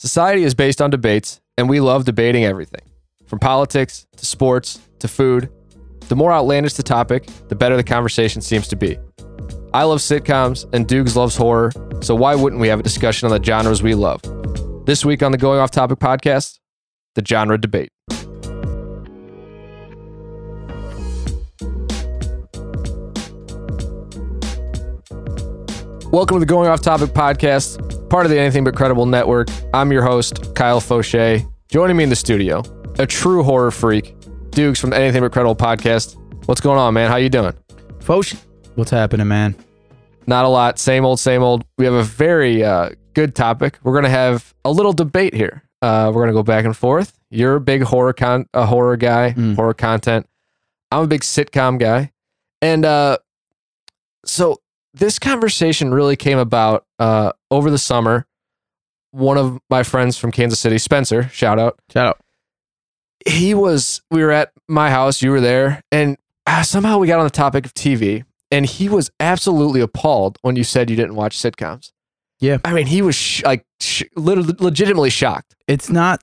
Society is based on debates, and we love debating everything from politics to sports to food. The more outlandish the topic, the better the conversation seems to be. I love sitcoms, and Dukes loves horror, so why wouldn't we have a discussion on the genres we love? This week on the Going Off Topic podcast, the genre debate. Welcome to the Going Off Topic podcast, part of the Anything But Credible network. I'm your host, Kyle Fauché. Joining me in the studio, a true horror freak, Dukes from the Anything But Credible podcast. What's going on, man? How you doing? Foch, what's happening, man? Not a lot. Same old, same old. We have a very uh, good topic. We're gonna have a little debate here. Uh, we're gonna go back and forth. You're a big horror con, a horror guy, Mm. horror content. I'm a big sitcom guy, and uh, so this conversation really came about uh, over the summer. One of my friends from Kansas City, Spencer, shout out. Shout out. He was. We were at my house. You were there, and uh, somehow we got on the topic of TV. And he was absolutely appalled when you said you didn't watch sitcoms. Yeah. I mean, he was sh- like sh- legitimately shocked. It's not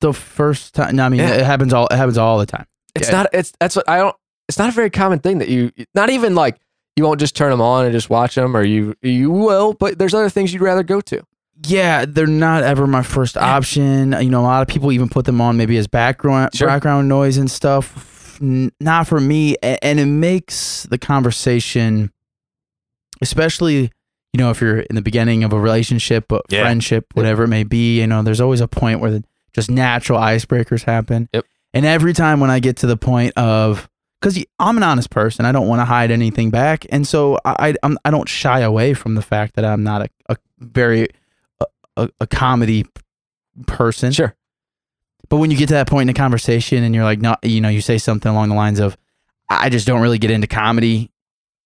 the first time. No, I mean, Yeah. it happens all. It happens all the time. It's Yeah. not. It's that's what I don't. It's not a very common thing that you. Not even like you won't just turn them on and just watch them, or you you will. But there's other things you'd rather go to. Yeah, they're not ever my first option. You know, a lot of people even put them on maybe as background Sure. background noise and stuff. Not for me, and it makes the conversation, especially you know if you're in the beginning of a relationship, but Yeah. friendship, whatever it may be. You know, there's always a point where the, just natural icebreakers happen. Yep. And every time when I get to the point of because I'm an honest person, I don't want to hide anything back, and so I I, I'm, I don't shy away from the fact that I'm not a, a very a, a, comedy person. Sure. But when you get to that point in a conversation and you're like, no, you know, you say something along the lines of, I just don't really get into comedy.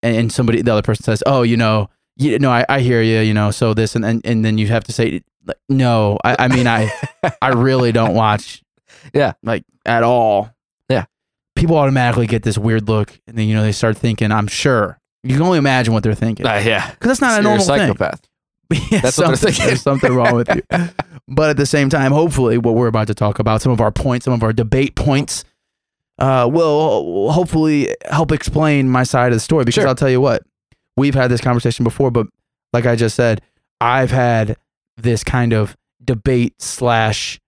And, and somebody, the other person says, oh, you know, you know, I, I hear you, you know, so this, and, and, and then you have to say, like, no, I, I mean, I, I really don't watch. Yeah. Like at all. People automatically get this weird look and then, you know, they start thinking, I'm sure. You can only imagine what they're thinking. Uh, yeah. Because that's not a You're normal thing. psychopath. Yeah, That's what they're something- thinking. There's something wrong with you. But at the same time, hopefully, what we're about to talk about, some of our points, some of our debate points, uh, will hopefully help explain my side of the story. Because Sure. I'll tell you what, we've had this conversation before, but like I just said, I've had this kind of debate slash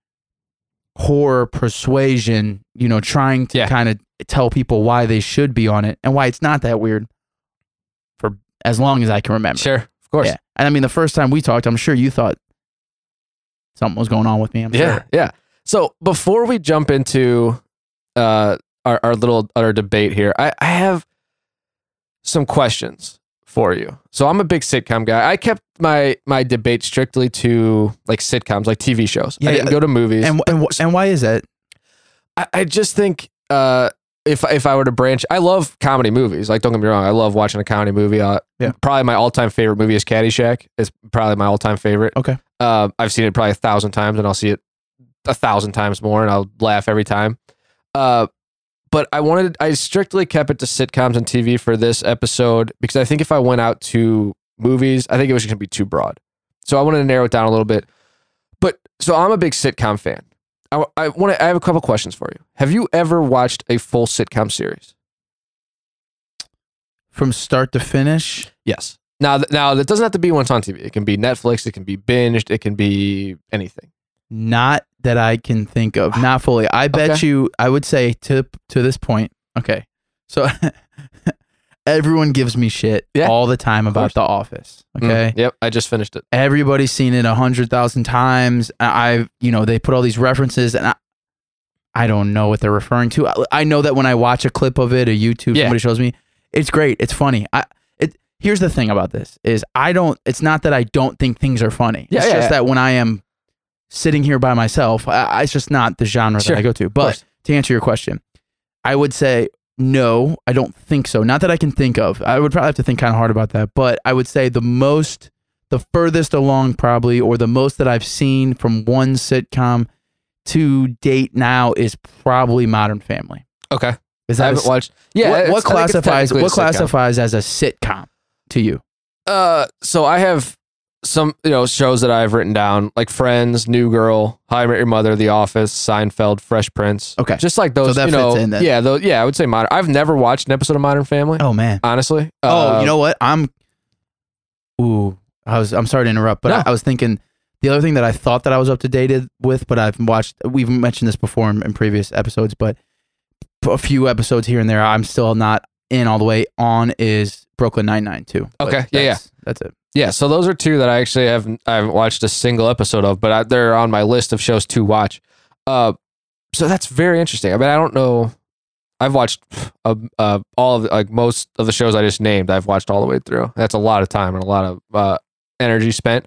horror persuasion, you know, trying to Yeah. kind of tell people why they should be on it and why it's not that weird for as long as I can remember. Sure. Of course. Yeah. And I mean, the first time we talked, I'm sure you thought something was going on with me. I'm Yeah, sure. yeah. So before we jump into uh, our, our little our debate here, I, I have some questions for you. So I'm a big sitcom guy. I kept my my debate strictly to like sitcoms, like TV shows. Yeah, I didn't go to movies. And, and, and why is that? I, I just think uh, if if I were to branch, I love comedy movies. Like, don't get me wrong, I love watching a comedy movie. Uh, Yeah. Probably my all time favorite movie is Caddyshack. It's probably my all time favorite. Okay. Uh, I've seen it probably a thousand times, and I'll see it a thousand times more, and I'll laugh every time. Uh, but I wanted, I strictly kept it to sitcoms and TV for this episode because I think if I went out to movies, I think it was going to be too broad. So I wanted to narrow it down a little bit. But so I'm a big sitcom fan. I, I want to. I have a couple questions for you. Have you ever watched a full sitcom series? From start to finish? Yes. Now, th- now that doesn't have to be it's on TV. It can be Netflix. It can be binged. It can be anything. Not that I can think of. Not fully. I bet Okay. you, I would say to, to this point, okay. So everyone gives me shit Yeah, all the time about. The Office. Mm, Okay. yep. I just finished it. Everybody's seen it a hundred thousand times. I, I've, you know, they put all these references and I, I don't know what they're referring to. I, I know that when I watch a clip of it, a YouTube, Yeah. somebody shows me, it's great. It's funny. I, it, here's the thing about this is I don't, it's not that I don't think things are funny. Yeah, it's yeah, just yeah. that when I am sitting here by myself, I, I- it's just not the genre Sure. that I go to. course. But to answer your question, I would say no, I don't think so. Not that I can think of. I would probably have to think kind of hard about that. But I would say the most, the furthest along probably, or the most that I've seen from one sitcom to date now is probably Modern Family. Okay. Is I that a haven't s- watched. Yeah. what, what I classifies what classifies as a sitcom to you? Uh, so I have some you know shows that I've written down like Friends, New Girl, How I Met Your Mother, The Office, Seinfeld, Fresh Prince. Okay. just like those. So that you know, fits in then. yeah, those, yeah. I would say modern. I've never watched an episode of Modern Family. Oh man. Honestly. Oh, Uh, you know what? I'm. Ooh, I was. I'm sorry to interrupt, but No. I, I was thinking the other thing that I thought that I was up to date with, but I've watched. We've mentioned this before in, in previous episodes, but a few episodes here and there, I'm still not in all the way on. Is Brooklyn Nine Nine too? Okay, yeah, yeah. that's- That's it. Yeah, so those are two that I actually haven't I haven't watched a single episode of, but I, they're on my list of shows to watch. Uh, so that's very interesting. I mean, I don't know. I've watched uh, uh, all of the, like most of the shows I just named. I've watched all the way through. That's a lot of time and a lot of uh, energy spent.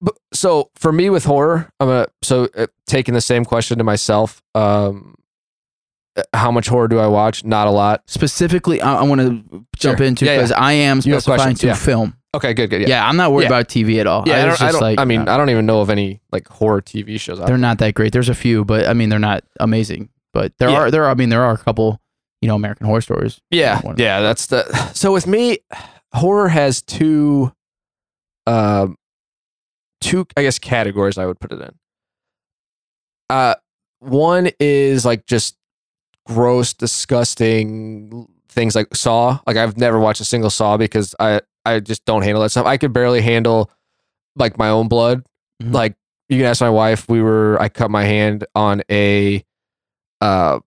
But so for me with horror, I'm gonna so uh, taking the same question to myself. Um, how much horror do I watch? Not a lot. Specifically, I, I want to jump Sure. into Yeah, yeah. because I am specifying to yeah. film. Okay, good, good. Yeah, Yeah, I'm not worried Yeah. about TV at all. yeah. I, was don't. I, just don't like, I mean, I don't even know of any like horror TV shows out they're not that great. There's a few, but I mean, they're not amazing. But there Yeah. are there. Are, I mean, there are a couple. You know, American Horror Stories. Yeah, One- yeah, that's the. So with me, horror has two, um, two I guess categories I would put it in. Uh, one is like just gross, disgusting things like Saw. Like I've never watched a single Saw because I I just don't handle that stuff. I could barely handle like my own blood. Mhm. Like you can ask my wife. We were I cut my hand on a, uh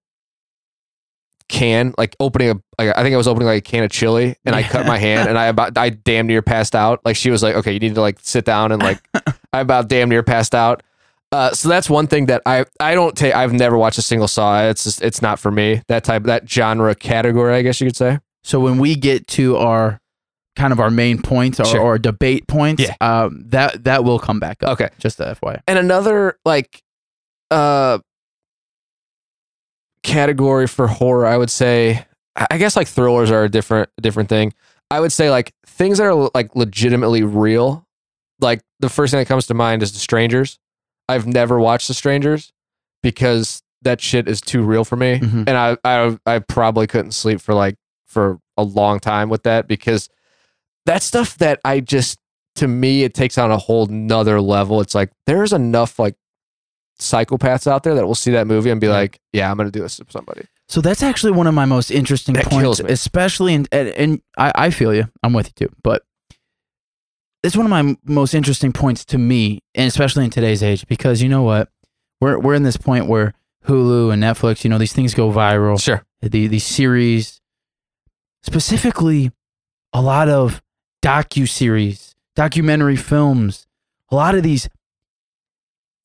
can like opening a like I think I was opening like a can of chili and I cut my hand and I about I damn near passed out. Like she was like, okay, you need to like sit down and like I about damn near passed out. Uh, so that's one thing that I I don't take. I've never watched a single Saw. It's just it's not for me. That type that genre category, I guess you could say. So when we get to our kind of our main points or, Sure. or debate points, Yeah. um, that that will come back up. Okay. Just the FYI. And another like uh category for horror, I would say I guess like thrillers are a different different thing. I would say like things that are like legitimately real. Like the first thing that comes to mind is The Strangers. I've never watched The Strangers because that shit is too real for me. Mhm. And I I I probably couldn't sleep for like for a long time with that because that stuff that I just to me it takes on a whole nother level. It's like there's enough like psychopaths out there that will see that movie and be like, yeah, I'm gonna do this to somebody. So that's actually one of my most interesting That points, especially in and, and I, I feel you. I'm with you too, but it's one of my most interesting points to me, and especially in today's age, because you know what, we're we're in this point where Hulu and Netflix, you know, these things go viral. Sure. the these series, specifically, a lot of docu series, documentary films, a lot of these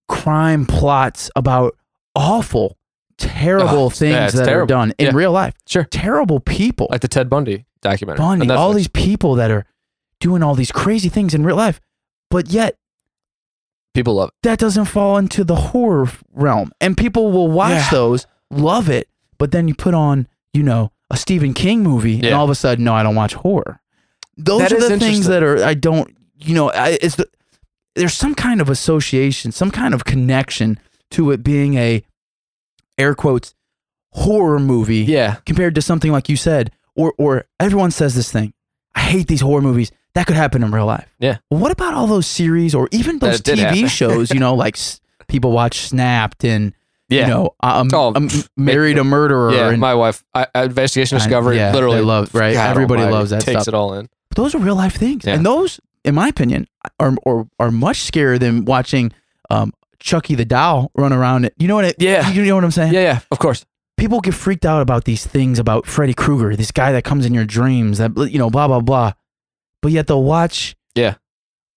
crime plots about awful, terrible Oh, things yeah, that are done in Yeah. real life. Sure. Terrible people. Like the Ted Bundy documentary. Bundy, all these people that are doing all these crazy things in real life, but yet people love it. that doesn't fall into the horror realm. And people will watch Yeah. those, love it, but then you put on, you know, a Stephen King movie, and all of a sudden, no, I don't watch horror. Those That are the things that are I don't, you know, I, it's the there's some kind of association, some kind of connection to it being a air quotes horror movie Yeah. compared to something like you said, or or everyone says this thing. I hate these horror movies. That could happen in real life. Yeah. Well, what about all those series or even those TV shows? You know, like s- people watch Snapped and Yeah. you know, um, Oh, um, married a murderer. yeah. and My wife, I, I- Investigation Discovery, yeah, literally love- right? God Everybody almighty, loves that Takes stuff. it all in. Those are real life things, Yeah. and those, in my opinion, are are, are much scarier than watching um, Chucky the doll run around. It. You know what? It, Yeah. You know what I'm saying? Yeah, yeah, of course. people get freaked out about these things about Freddy Krueger, this guy that comes in your dreams, that you know, blah blah blah. But yet they'll watch Yeah.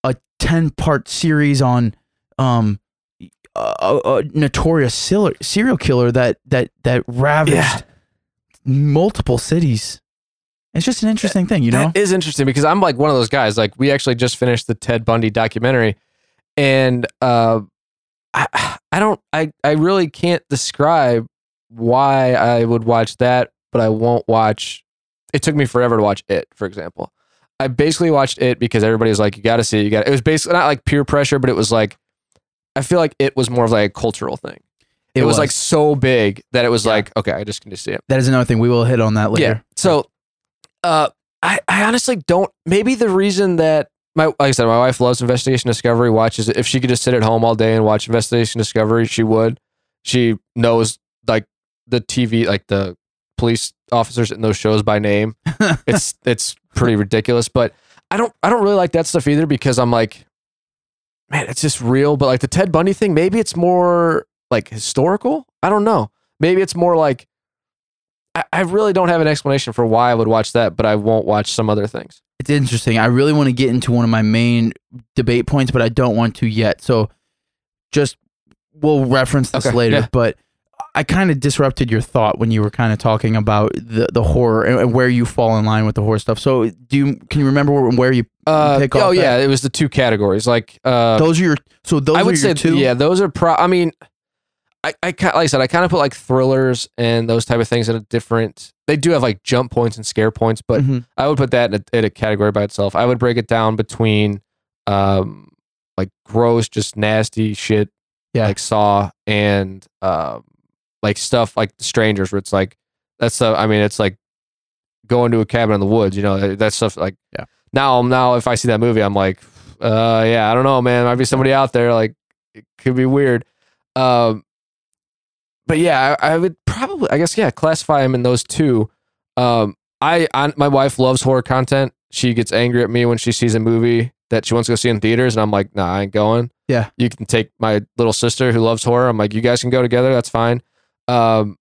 a ten part series on um a, a, a notorious serial serial killer that that that ravaged Yeah. multiple cities. It's just an interesting thing, you know. It is interesting because I'm like one of those guys. Like we actually just finished the Ted Bundy documentary, and uh, I I don't I I really can't describe why I would watch that, but I won't watch. It took me forever to watch it. For example, I basically watched it because everybody was like, "You got to see it." You got. It was basically not like peer pressure, but it was like I feel like it was more of like a cultural thing. It, was, like so big that it was Yeah. like, okay, I just can just see it. that is another thing. We will hit on that later. Yeah. So, uh, I I honestly don't. Maybe the reason that my like I said, my wife loves Investigation Discovery. Watches it. If she could just sit at home all day and watch Investigation Discovery, she would. She knows like the TV, like the police officers in those shows by name. it's it's pretty ridiculous, but I don't I don't really like that stuff either because I'm like, man, it's just real. But like the Ted Bundy thing, maybe it's more like historical. I don't know. Maybe it's more like I, I really don't have an explanation for why I would watch that, but I won't watch some other things. It's interesting. I really want to get into one of my main debate points, but I don't want to yet. So just we'll reference this Okay, later. yeah. But I kind of disrupted your thought when you were kind of talking about the, the horror and, where you fall in line with the horror stuff. So do you can you remember where, where you Uh, Pick oh yeah, it was the two categories. Like uh, those are your so those I would are say two yeah, those are pro. I mean, I, I like I said, I kind of put like thrillers and those type of things in a different. They do have like jump points and scare points, but Mhm. I would put that in a, in a category by itself. I would break it down between, um, like gross, just nasty shit, Yeah. like Saw, and um, like stuff like Strangers, where it's like that's the. I mean, it's like going to a cabin in the woods. You know, that stuff. Like Yeah. Now, now, if I see that movie, I'm like, uh, yeah, I don't know, man. Might be somebody out there. Like, it could be weird. Um, but yeah, I, I would probably, I guess, yeah, classify him in those two. Um, I, I, my wife loves horror content. She gets angry at me when she sees a movie that she wants to go see in theaters, and I'm like, nah, I ain't going. Yeah. you can take my little sister who loves horror. I'm like, you guys can go together. That's fine. Um,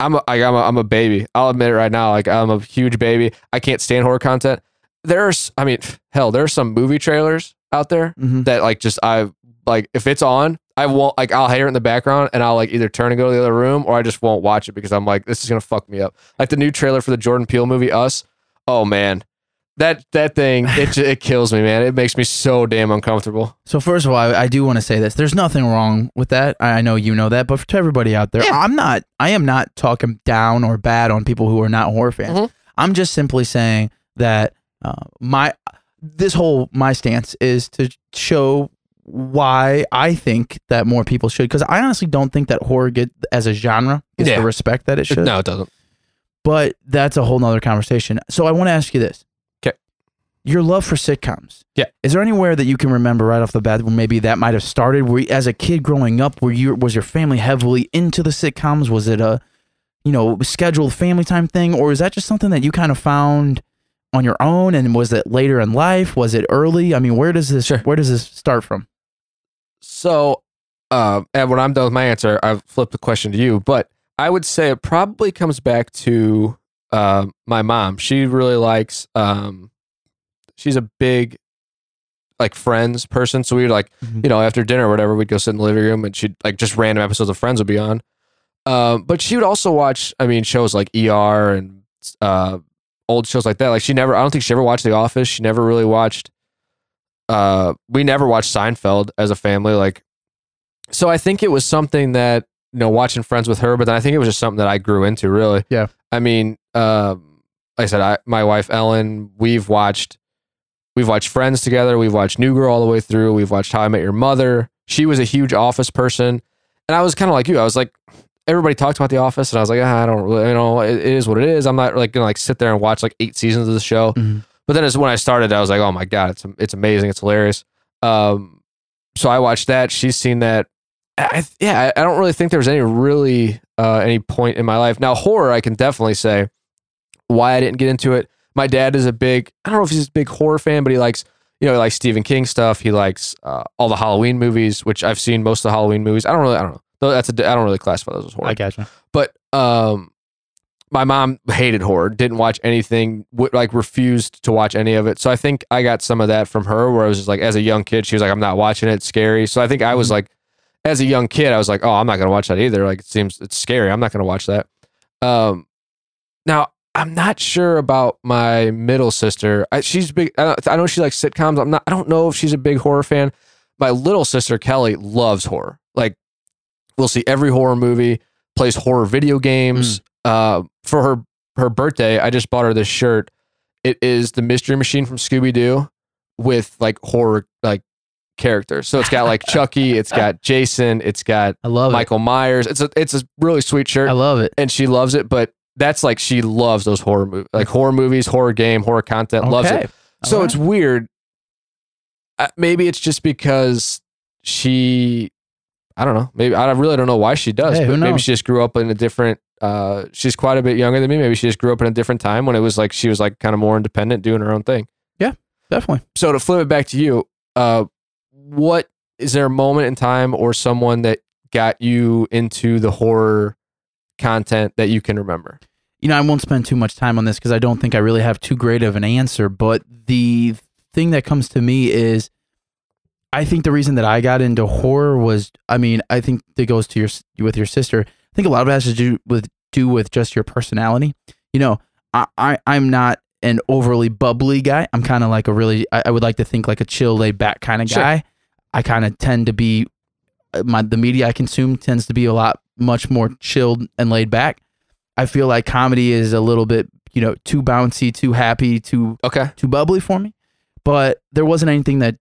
I'm a, I, I'm a, I'm a baby. I'll admit it right now. Like I'm a huge baby. I can't stand horror content. There's, I mean, hell, there's some movie trailers out there Mhm. that like just I like if it's on, I won't like I'll hear it in the background and I'll like either turn and go to the other room or I just won't watch it because I'm like this is gonna fuck me up. Like the new trailer for the Jordan Peele movie Us. Oh man, that that thing it it kills me, man. It makes me so damn uncomfortable. So first of all, I, I do want to say this. There's nothing wrong with that. I I know you know that, but to everybody out there, I'm not. I am not talking down or bad on people who are not horror fans. Mhm. I'm just simply saying that uh, my this whole my stance is to show why I think that more people should. Because I honestly don't think that horror get as a genre gets Yeah. the respect that it should. No, it doesn't. But that's a whole nother conversation. So I want to ask you this. 'Kay. Your love for sitcoms. Yeah. Is there anywhere that you can remember right off the bat where maybe that might have started? Where as a kid growing up, were you was your family heavily into the sitcoms? Was it a you know scheduled family time thing, or is that just something that you kind of found on your own? And was it later in life? Was it early? I mean, where does this Sure. where does this start from? So, uh, and when I'm done with my answer, I've flipped the question to you. But I would say it probably comes back to uh, my mom. She really likes. Um, she's a big like Friends person. So we would like, Mhm. you know, after dinner or whatever, we'd go sit in the living room and she'd like just random episodes of Friends would be on. Um, but she would also watch. I mean, shows like ER and uh, old shows like that. Like she never. I don't think she ever watched The Office. She never really watched. Uh, we never watched Seinfeld as a family. Like, so I think it was something that you know watching Friends with her, but then I think it was just something that I grew into. Really. Yeah. I mean, um, like I said, I my wife Ellen, we've watched. We've watched Friends together. We've watched New Girl all the way through. We've watched How I Met Your Mother. She was a huge Office person, and I was kind of like you. I was like, everybody talked about The Office, and I was like, ah, I don't really, you know, it, it is what it is. I'm not like gonna like sit there and watch like eight seasons of the show. Mhm. But then as when I started, I was like, oh my god, it's it's amazing, it's hilarious. Um, so I watched that. She's seen that. I, yeah, I, I don't really think there was any really uh, any point in my life. Now horror, I can definitely say why I didn't get into it. My dad is a big, I don't know if he's a big horror fan, but he likes, you know, he likes Stephen King stuff. He likes uh, all the Halloween movies, which I've seen most of the Halloween movies. I don't really, I don't know. That's a, I don't really classify those as horror. I gotcha. But um, my mom hated horror, didn't watch anything, w- like refused to watch any of it. So I think I got some of that from her, where I was just like, as a young kid, she was like, I'm not watching it, it's scary. So I think I was Mhm. like, as a young kid, I was like, oh, I'm not gonna watch that either. Like it seems it's scary. I'm not gonna watch that. Um, now I'm not sure about my middle sister. I, she's big. I, I know she likes sitcoms. I'm not. I don't know if she's a big horror fan. My little sister Kelly loves horror. Like we'll see every horror movie. Plays horror video games. Uh, for her her birthday, I just bought her this shirt. It is the Mystery Machine from Scooby Doo with like horror like characters. So it's got like Chucky, it's got Jason, it's got I love Michael Myers. It's a it's a really sweet shirt I love it. and she loves it. But that's like she loves those horror movies, like horror movies, horror game, horror content. Loves it. So All it's weird. uh, maybe it's just because she I don't know. Maybe I really don't know why she does. Hey, but maybe she just grew up in a different. Uh, she's quite a bit younger than me. Maybe she just grew up in a different time when it was like she was like kind of more independent, doing her own thing. Yeah, definitely. So to flip it back to you, uh, what is there a moment in time or someone that got you into the horror content that you can remember? you know, I won't spend too much time on this because I don't think I really have too great of an answer. But the thing that comes to me is, I think the reason that I got into horror was, I mean, I think that goes to your with your sister. I think a lot of it has to do with do with just your personality. You know, I, I I'm not an overly bubbly guy. I'm kind of like a really, I, I would like to think like a chill, laid back kind of Sure. guy. I kind of tend to be, uh, my the media I consume tends to be a lot much more chilled and laid back. I feel like comedy is a little bit, you know, too bouncy, too happy, too Okay. too bubbly for me. But there wasn't anything that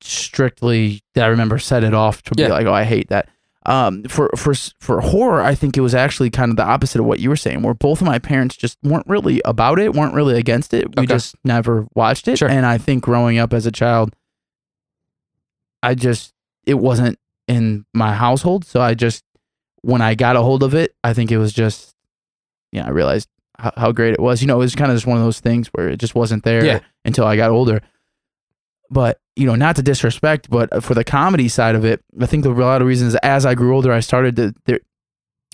strictly that I remember set it off to Yeah. be like, oh, I hate that. Um, for for for horror, I think it was actually kind of the opposite of what you were saying, where both of my parents just weren't really about it, weren't really against it. We Okay. just never watched it, Sure. and I think growing up as a child, I just it wasn't in my household, so I just when I got a hold of it, I think it was just yeah, I realized how, how great it was. You know, it was kind of just one of those things where it just wasn't there Yeah. until I got older. But you know, not to disrespect, but for the comedy side of it, I think the a lot of reasons as I grew older, I started to there.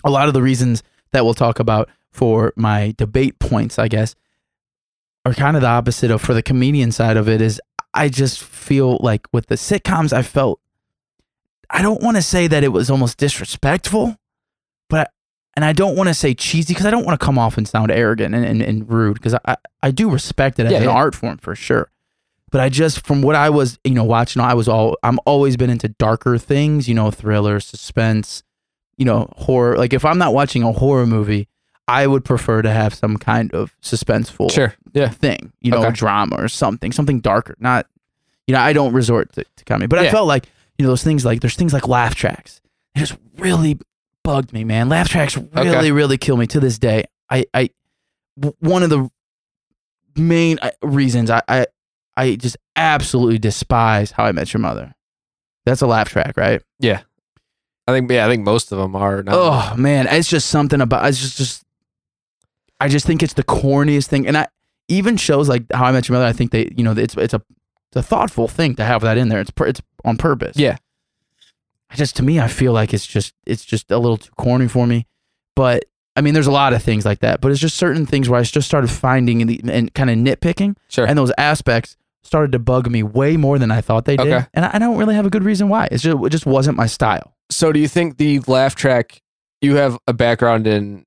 A lot of the reasons that we'll talk about for my debate points, I guess, are kind of the opposite of for the comedian side of it. Is I just feel like with the sitcoms, I felt I don't want to say that it was almost disrespectful, but and I don't want to say cheesy because I don't want to come off and sound arrogant and, and, and rude because I, I I do respect it as Yeah, an yeah. art form for sure. But I just from what I was you know watching, I was all I'm always been into darker things, you know, thriller, suspense, you know, horror. Like if I'm not watching a horror movie, I would prefer to have some kind of suspenseful Sure. Yeah. thing, you know, Okay. drama or something, something darker. Not, you know, I don't resort to, to comedy, but I felt like, you know, those things like there's things like laugh tracks. It just really bugged me, man. Laugh tracks really, Okay. really kill me to this day. I, I, one of the main uh, reasons I, I, I just absolutely despise How I Met Your Mother. That's a laugh track, right? Yeah. I think yeah, I think most of them are. Not, Oh man, it's just something about it's just just I just think it's the corniest thing. And I even shows like How I Met Your Mother, I think they you know it's it's a it's a thoughtful thing to have that in there. It's it's on purpose. Yeah. I just to me I feel like it's just it's just a little too corny for me. But I mean, there's a lot of things like that, but it's just certain things where I just started finding and, and kind of nitpicking, Sure. and those aspects started to bug me way more than I thought they did, Okay. and I, I don't really have a good reason why. It's just it just wasn't my style. so do you think the laugh track you have a background in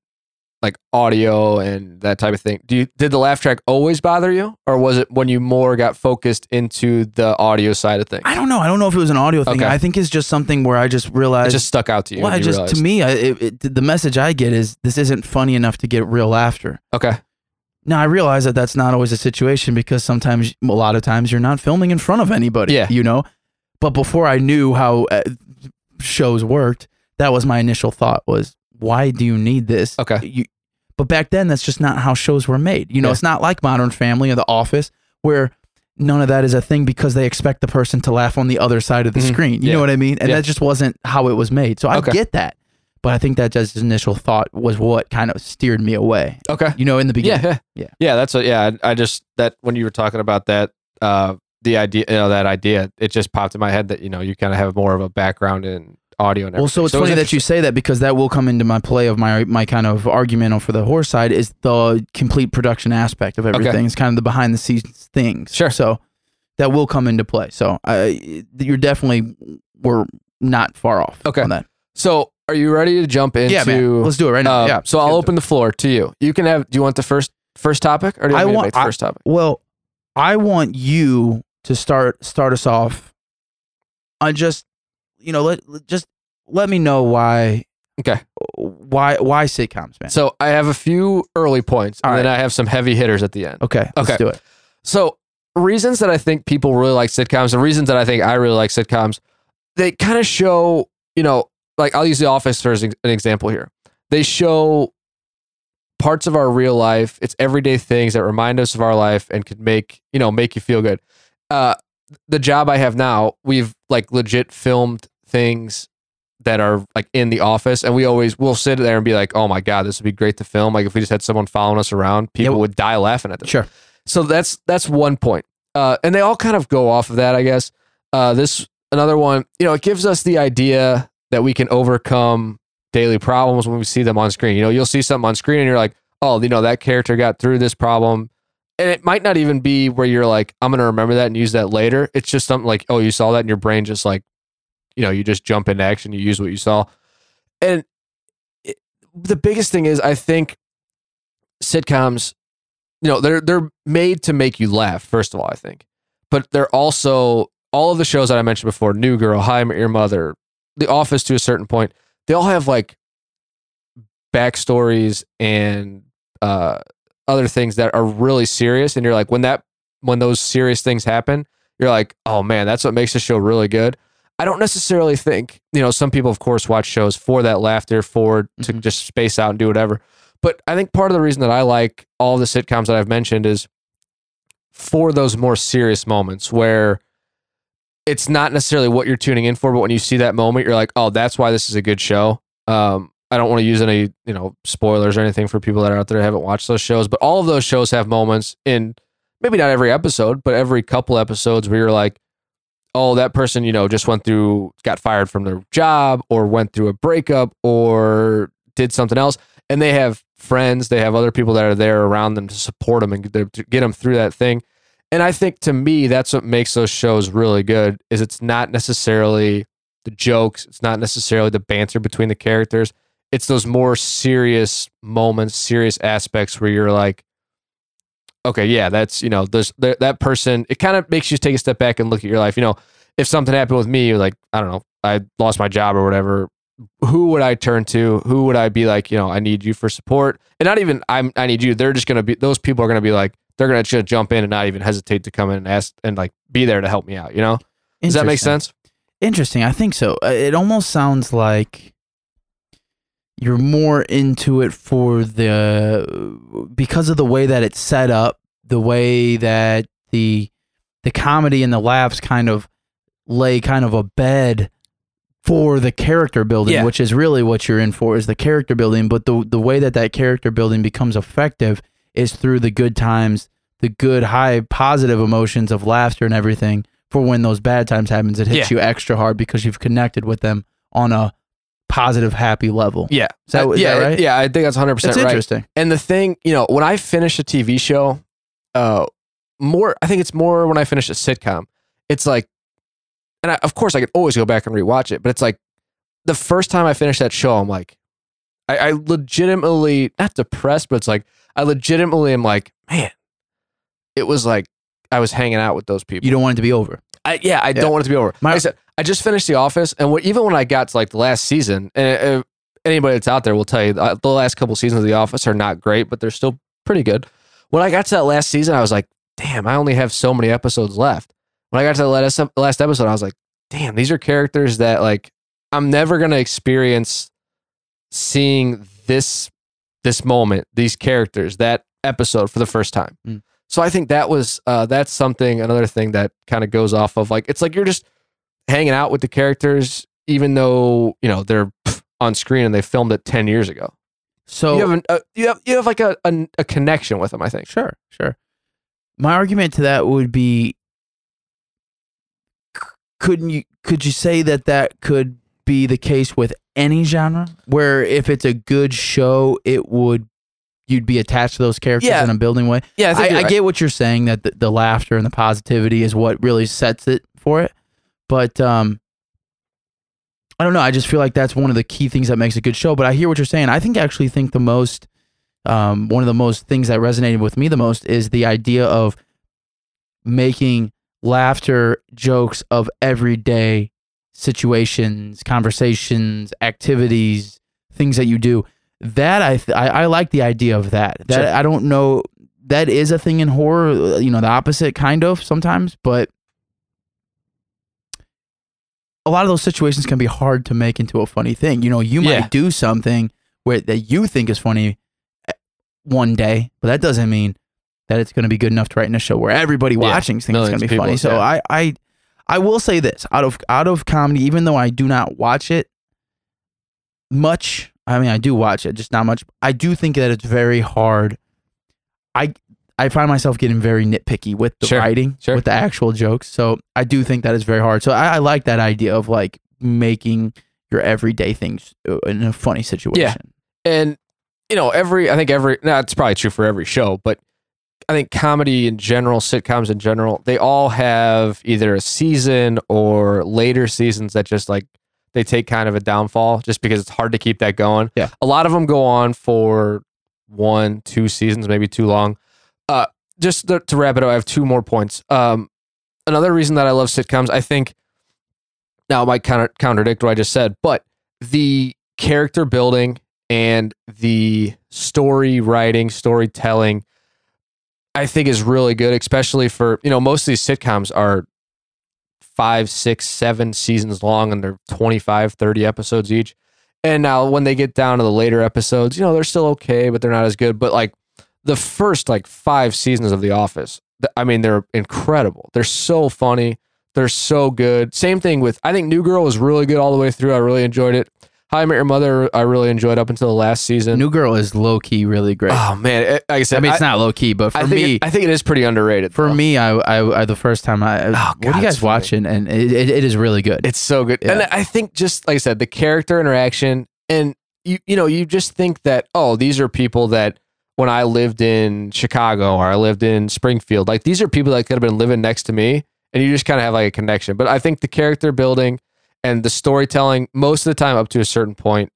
like audio and that type of thing do you did the laugh track always bother you or was it when you more got focused into the audio side of things I don't know. I don't know if it was an audio thing. Okay. I think it's just something where I just it realized. just stuck out to you well, I you just realized. to me, I, it, it, the message I get is this isn't funny enough to get real laughter. okay Now I realize that that's not always a situation because sometimes, a lot of times, you're not filming in front of anybody. Yeah. you know. But before I knew how uh, shows worked, that was my initial thought: was why do you need this? Okay. You, but back then, that's just not how shows were made. You know, Yeah. it's not like Modern Family or The Office where none of that is a thing because they expect the person to laugh on the other side of the Mhm. screen. You Yeah. know what I mean? And Yeah. that just wasn't how it was made. So I Okay. get that. But I think that just initial thought was what kind of steered me away. okay You know, in the beginning. yeah Yeah. yeah that's a yeah I I just that when you were talking about that uh the idea you know that idea it just popped in my head that you know you kind of have more of a background in audio and Well, so it's it was funny that you say that because that will come into my play of my my kind of argument for the horse side is the complete production aspect of everything. It's kind of the behind the scenes things. Sure. So that will come into play. So I, you're definitely we're not far off. Okay. On that. So, are you ready to jump into? yeah, man. Let's do it right now. uh, yeah. So I'll open the floor to you. You can have. Do you want the first first topic, or do you I want to make the first topic? Well, I want you to start start us off. I just, you know, let let- just let me know why. Okay. Why why sitcoms, man? So I have a few early points, and All then I have some heavy hitters at the end. okay. Let's Okay. do it. So reasons that I think people really like sitcoms, and reasons that I think I really like sitcoms, they kind of show, you know, like I'll use The Office as an example here. They show parts of our real life. It's everyday things that remind us of our life and could make you know make you feel good. Uh, the job I have now, we've like legit filmed things that are like in the office, and we always we'll sit there and be like, "Oh my god, this would be great to film." Like if we just had someone following us around, people Yeah. would die laughing at them. Sure. So that's that's one point, uh, and they all kind of go off of that, I guess. Uh, this another one, you know, it gives us the idea that we can overcome daily problems when we see them on screen. You know, you'll see something on screen and you're like, oh, you know, that character got through this problem. And it might not even be where you're like, I'm going to remember that and use that later. It's just something like, oh, you saw that and your brain just like, you know, you just jump into action, you use what you saw. And it, the biggest thing is, I think sitcoms, you know, they're they're made to make you laugh. First of all, I think, but they're also all of the shows that I mentioned before, New Girl, How I Met Your Mother, The Office to a certain point, they all have like backstories and uh, other things that are really serious. And you're like, when that when those serious things happen, you're like, oh man, that's what makes the show really good. I don't necessarily think, you know, some people of course watch shows for that laughter, for to Mhm. just space out and do whatever. But I think part of the reason that I like all the sitcoms that I've mentioned is for those more serious moments where it's not necessarily what you're tuning in for, but when you see that moment, you're like, oh, that's why this is a good show. Um, I don't want to use any, you know, spoilers or anything for people that are out there that haven't watched those shows, but all of those shows have moments in maybe not every episode, but every couple episodes where you're like, oh, that person, you know, just went through, got fired from their job or went through a breakup or did something else. And they have friends, they have other people that are there around them to support them and get them, through that thing. And I think to me, that's what makes those shows really good is it's not necessarily the jokes, it's not necessarily the banter between the characters. It's those more serious moments, serious aspects where you're like, okay, yeah, that's you know, there's that that person. It kind of makes you take a step back and look at your life. You know, if something happened with me, like I don't know, I lost my job or whatever. Who would I turn to? Who would I be like? You know, I need you for support, and not even I'm. I need you. They're just gonna be. Those people are gonna be like. They're gonna just jump in and not even hesitate to come in and ask and like be there to help me out. You know, does that make sense? Interesting. I think so. Uh, It almost sounds like you're more into it for the because of the way that it's set up, the way that the the comedy and the laughs kind of lay kind of a bed for the character building, Yeah. which is really what you're in for is the character building. But the the way that that character building becomes effective is through the good times, the good high positive emotions of laughter and everything. For when those bad times happens, it hits Yeah. you extra hard because you've connected with them on a positive, happy level. Yeah, Is that- Uh, is yeah, that right? yeah. I think that's 100 It's percent right. interesting. And the thing, you know, when I finish a TV show, uh, more, I think it's more when I finish a sitcom. It's like, and I, of course, I could always go back and rewatch it, but it's like the first time I finish that show, I'm like, I, I legitimately not depressed, but it's like I legitimately am like, man, it was like I was hanging out with those people. You don't want it to be over. I, yeah, I Yeah. don't want it to be over. My- like I said, I just finished The Office, and what, even when I got to like the last season, and uh, anybody that's out there will tell you uh, the last couple seasons of The Office are not great, but they're still pretty good. When I got to that last season, I was like, damn, I only have so many episodes left. When I got to the last, last episode, I was like, damn, these are characters that like I'm never gonna experience seeing this this moment, these characters, that episode for the first time. Mm. So I think that was uh, that's something another thing that kind of goes off of like it's like you're just hanging out with the characters, even though you know they're on screen and they filmed it ten years ago. So you have an, uh, you have you have like a, a a connection with them. I think. Sure, sure. My argument to that would be c- couldn't you could you say that that could be the case with any genre where if it's a good show it would you'd be attached to those characters Yeah. in a building way. Yeah, I, I get what you're saying that the, the laughter and the positivity is what really sets it for it. But um i don't know i just feel like that's one of the key things that makes a good show. But i hear what you're saying. I think I actually think the most um one of the most things that resonated with me the most is the idea of making laughter jokes of everyday situations conversations activities things that you do that i th- I, I like the idea of that that Sure. i don't know that is a thing in horror you know the opposite kind of sometimes but a lot of those situations can be hard to make into a funny thing you know you Yeah. might do something where that you think is funny eh, one day but that doesn't mean that it's going to be good enough to write in a show where everybody Yeah. watching thinks it's going to be funny so yeah. i i I will say this out of out of comedy, even though I do not watch it much. I mean, I do watch it, just not much. I do think that it's very hard. I I find myself getting very nitpicky with the Sure, writing, sure. with the actual jokes. So I do think that is very hard. So I, I like that idea of like making your everyday things uh, in a funny situation. Yeah. and you know every i think every no it's probably true for every show but i think comedy in general sitcoms in general they all have either a season or later seasons that just like they take kind of a downfall just because it's hard to keep that going. Yeah. a lot of them go on for one two seasons maybe too long. Uh just to, to wrap it up i have two more points. Um another reason that i love sitcoms i think now it might of contradict what i just said but the character building and the story writing, storytelling, I think is really good, especially for, you know, most of these sitcoms are five, six, seven seasons long and they're 25, 30 episodes each. And now when they get down to the later episodes, you know, they're still okay, but they're not as good. But like the first like five seasons of The Office, I mean, they're incredible. They're so funny. They're so good. Same thing with, I think New Girl was really good all the way through. I really enjoyed it. How I Met Your Mother, I really enjoyed up until the last season. New Girl is low key really great. oh man, it, like I said, I mean, it's not low key, but for I think me, it, I think it is pretty underrated. for though. me, I, I, I the first time I, oh, what God, are you guys watching? And it, it, it is really good. it's so good, and I think just like I said, the character interaction, and you you know, you just think that oh, these are people that when I lived in Chicago or I lived in Springfield, like these are people that could have been living next to me, and you just kind of have like a connection. But I think the character building and the storytelling, most of the time, up to a certain point,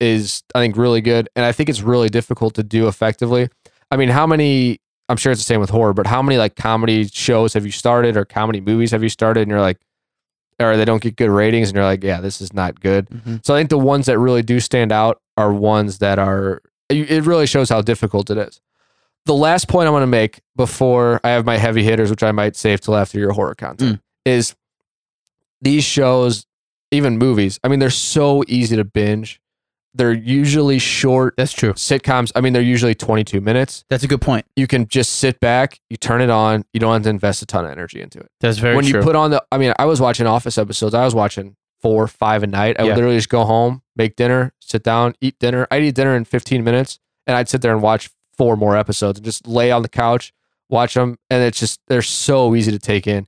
is I think really good, and I think it's really difficult to do effectively. I mean, how many? I'm sure it's the same with horror, but how many like comedy shows have you started or comedy movies have you started, and you're like, or they don't get good ratings, and you're like, yeah, this is not good. Mhm. So I think the ones that really do stand out are ones that are. It really shows how difficult it is. The last point I want to make before I have my heavy hitters, which I might save till after your horror content, is these shows, even movies. I mean, they're so easy to binge. They're usually short That's true. sitcoms. I mean, they're usually 22 minutes. That's a good point. You can just sit back, you turn it on. You don't have to invest a ton of energy into it That's very when true. you put on the i mean i was watching office episodes i was watching four five a night i Yeah. would literally just go home make dinner sit down eat dinner i'd eat dinner in 15 minutes and i'd sit there and watch four more episodes and just lay on the couch watch them and it's just they're so easy to take in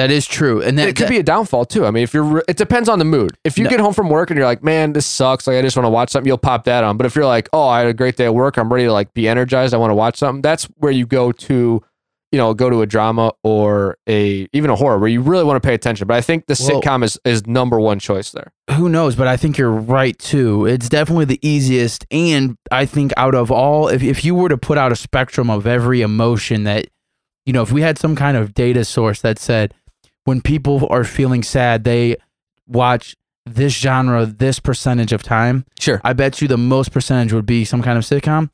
that is true, and that, it could that- be a downfall too. I mean if you're re- it depends on the mood. If you No. get home from work and you're like man this sucks. Like i just want to watch something you'll pop that on. But if you're like oh i had a great day at work. I'm ready to like be energized. I want to watch something that's where you go to you know go to a drama or a even a horror where you really want to pay attention. But i think the Well- sitcom is is number one choice there. Who knows? But i think you're right too. It's definitely the easiest and i think out of all if, if you were to put out a spectrum of every emotion that you know if we had some kind of data source that said when people are feeling sad they watch this genre this percentage of time sure i bet you the most percentage would be some kind of sitcom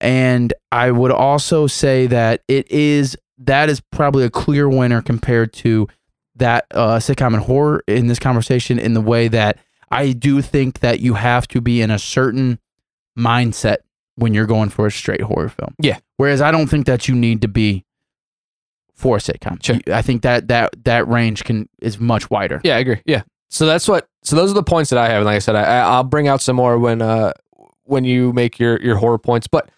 and i would also say that it is that is probably a clear winner compared to that uh, sitcom and horror in this conversation in the way that I do think that you have to be in a certain mindset when you're going for a straight horror film. Yeah. Whereas I don't think that you need to be for a sitcom. Sure. I think that that that range can is much wider. yeah i agree. Yeah. So that's what so those are the points that i have. And like i said I, i'll bring out some more when uh when you make your your horror points. But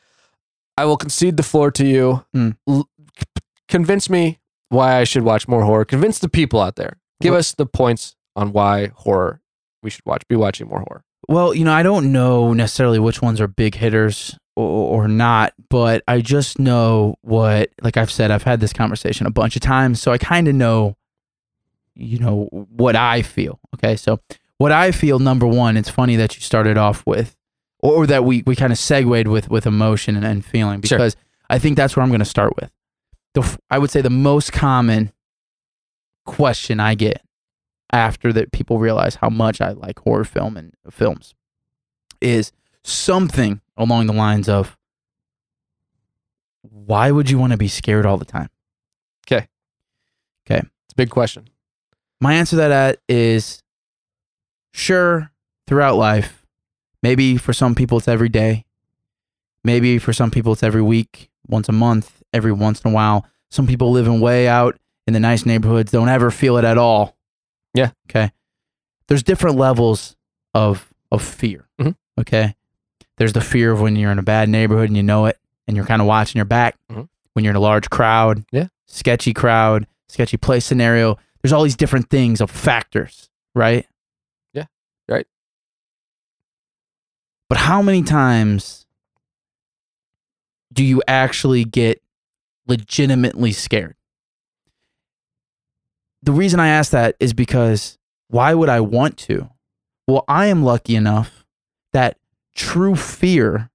i will concede the floor to you. Mm. L- convince me why i should watch more horror. Convince the people out there. Give Well- us the points on why horror we should watch be watching more horror. Well, you know, I don't know necessarily which ones are big hitters or, or not, but I just know what, like I've said, I've had this conversation a bunch of times, so I kind of know, you know, what I feel. Okay, so what I feel, number one, it's funny that you started off with, or that we we kind of segued with with emotion and, and feeling Sure. because I think that's where I'm going to start with. The I would say the most common question I get after that people realize how much I like horror film and films is something along the lines of why would you want to be scared all the time? Okay. Okay. It's a big question My answer to that is sure throughout life. Maybe for some people it's every day. Maybe for some people it's every week, once a month, every once in a while. Some people living way out in the nice neighborhoods don't ever feel it at all. Yeah. Okay. There's different levels of of fear. Mhm. Okay. There's the fear of when you're in a bad neighborhood and you know it, and you're kind of watching your back. Mhm. When you're in a large crowd, Yeah. sketchy crowd, sketchy place scenario. There's all these different things of factors, right? Yeah. Right. But how many times do you actually get legitimately scared? The reason I ask that is because why would I want to? Well, I am lucky enough that true fear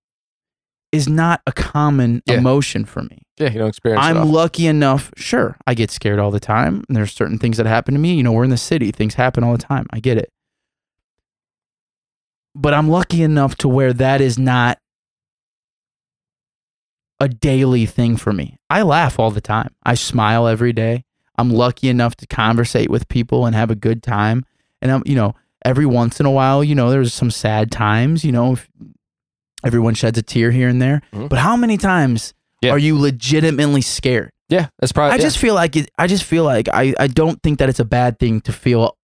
is not a common Yeah. emotion for me. Yeah, you don't experience. I'm lucky enough. Sure, I get scared all the time. And there's certain things that happen to me. You know, we're in the city, things happen all the time. I get it. But I'm lucky enough to where that is not a daily thing for me. I laugh all the time. I smile every day. I'm lucky enough to conversate with people and have a good time. And I'm, you know, every once in a while, you know, there's some sad times, you know, if everyone sheds a tear here and there. Mhm. But how many times Yeah. are you legitimately scared? yeah, that's probably. I yeah, just feel like it, I just feel like I, I don't think that it's a bad thing to feel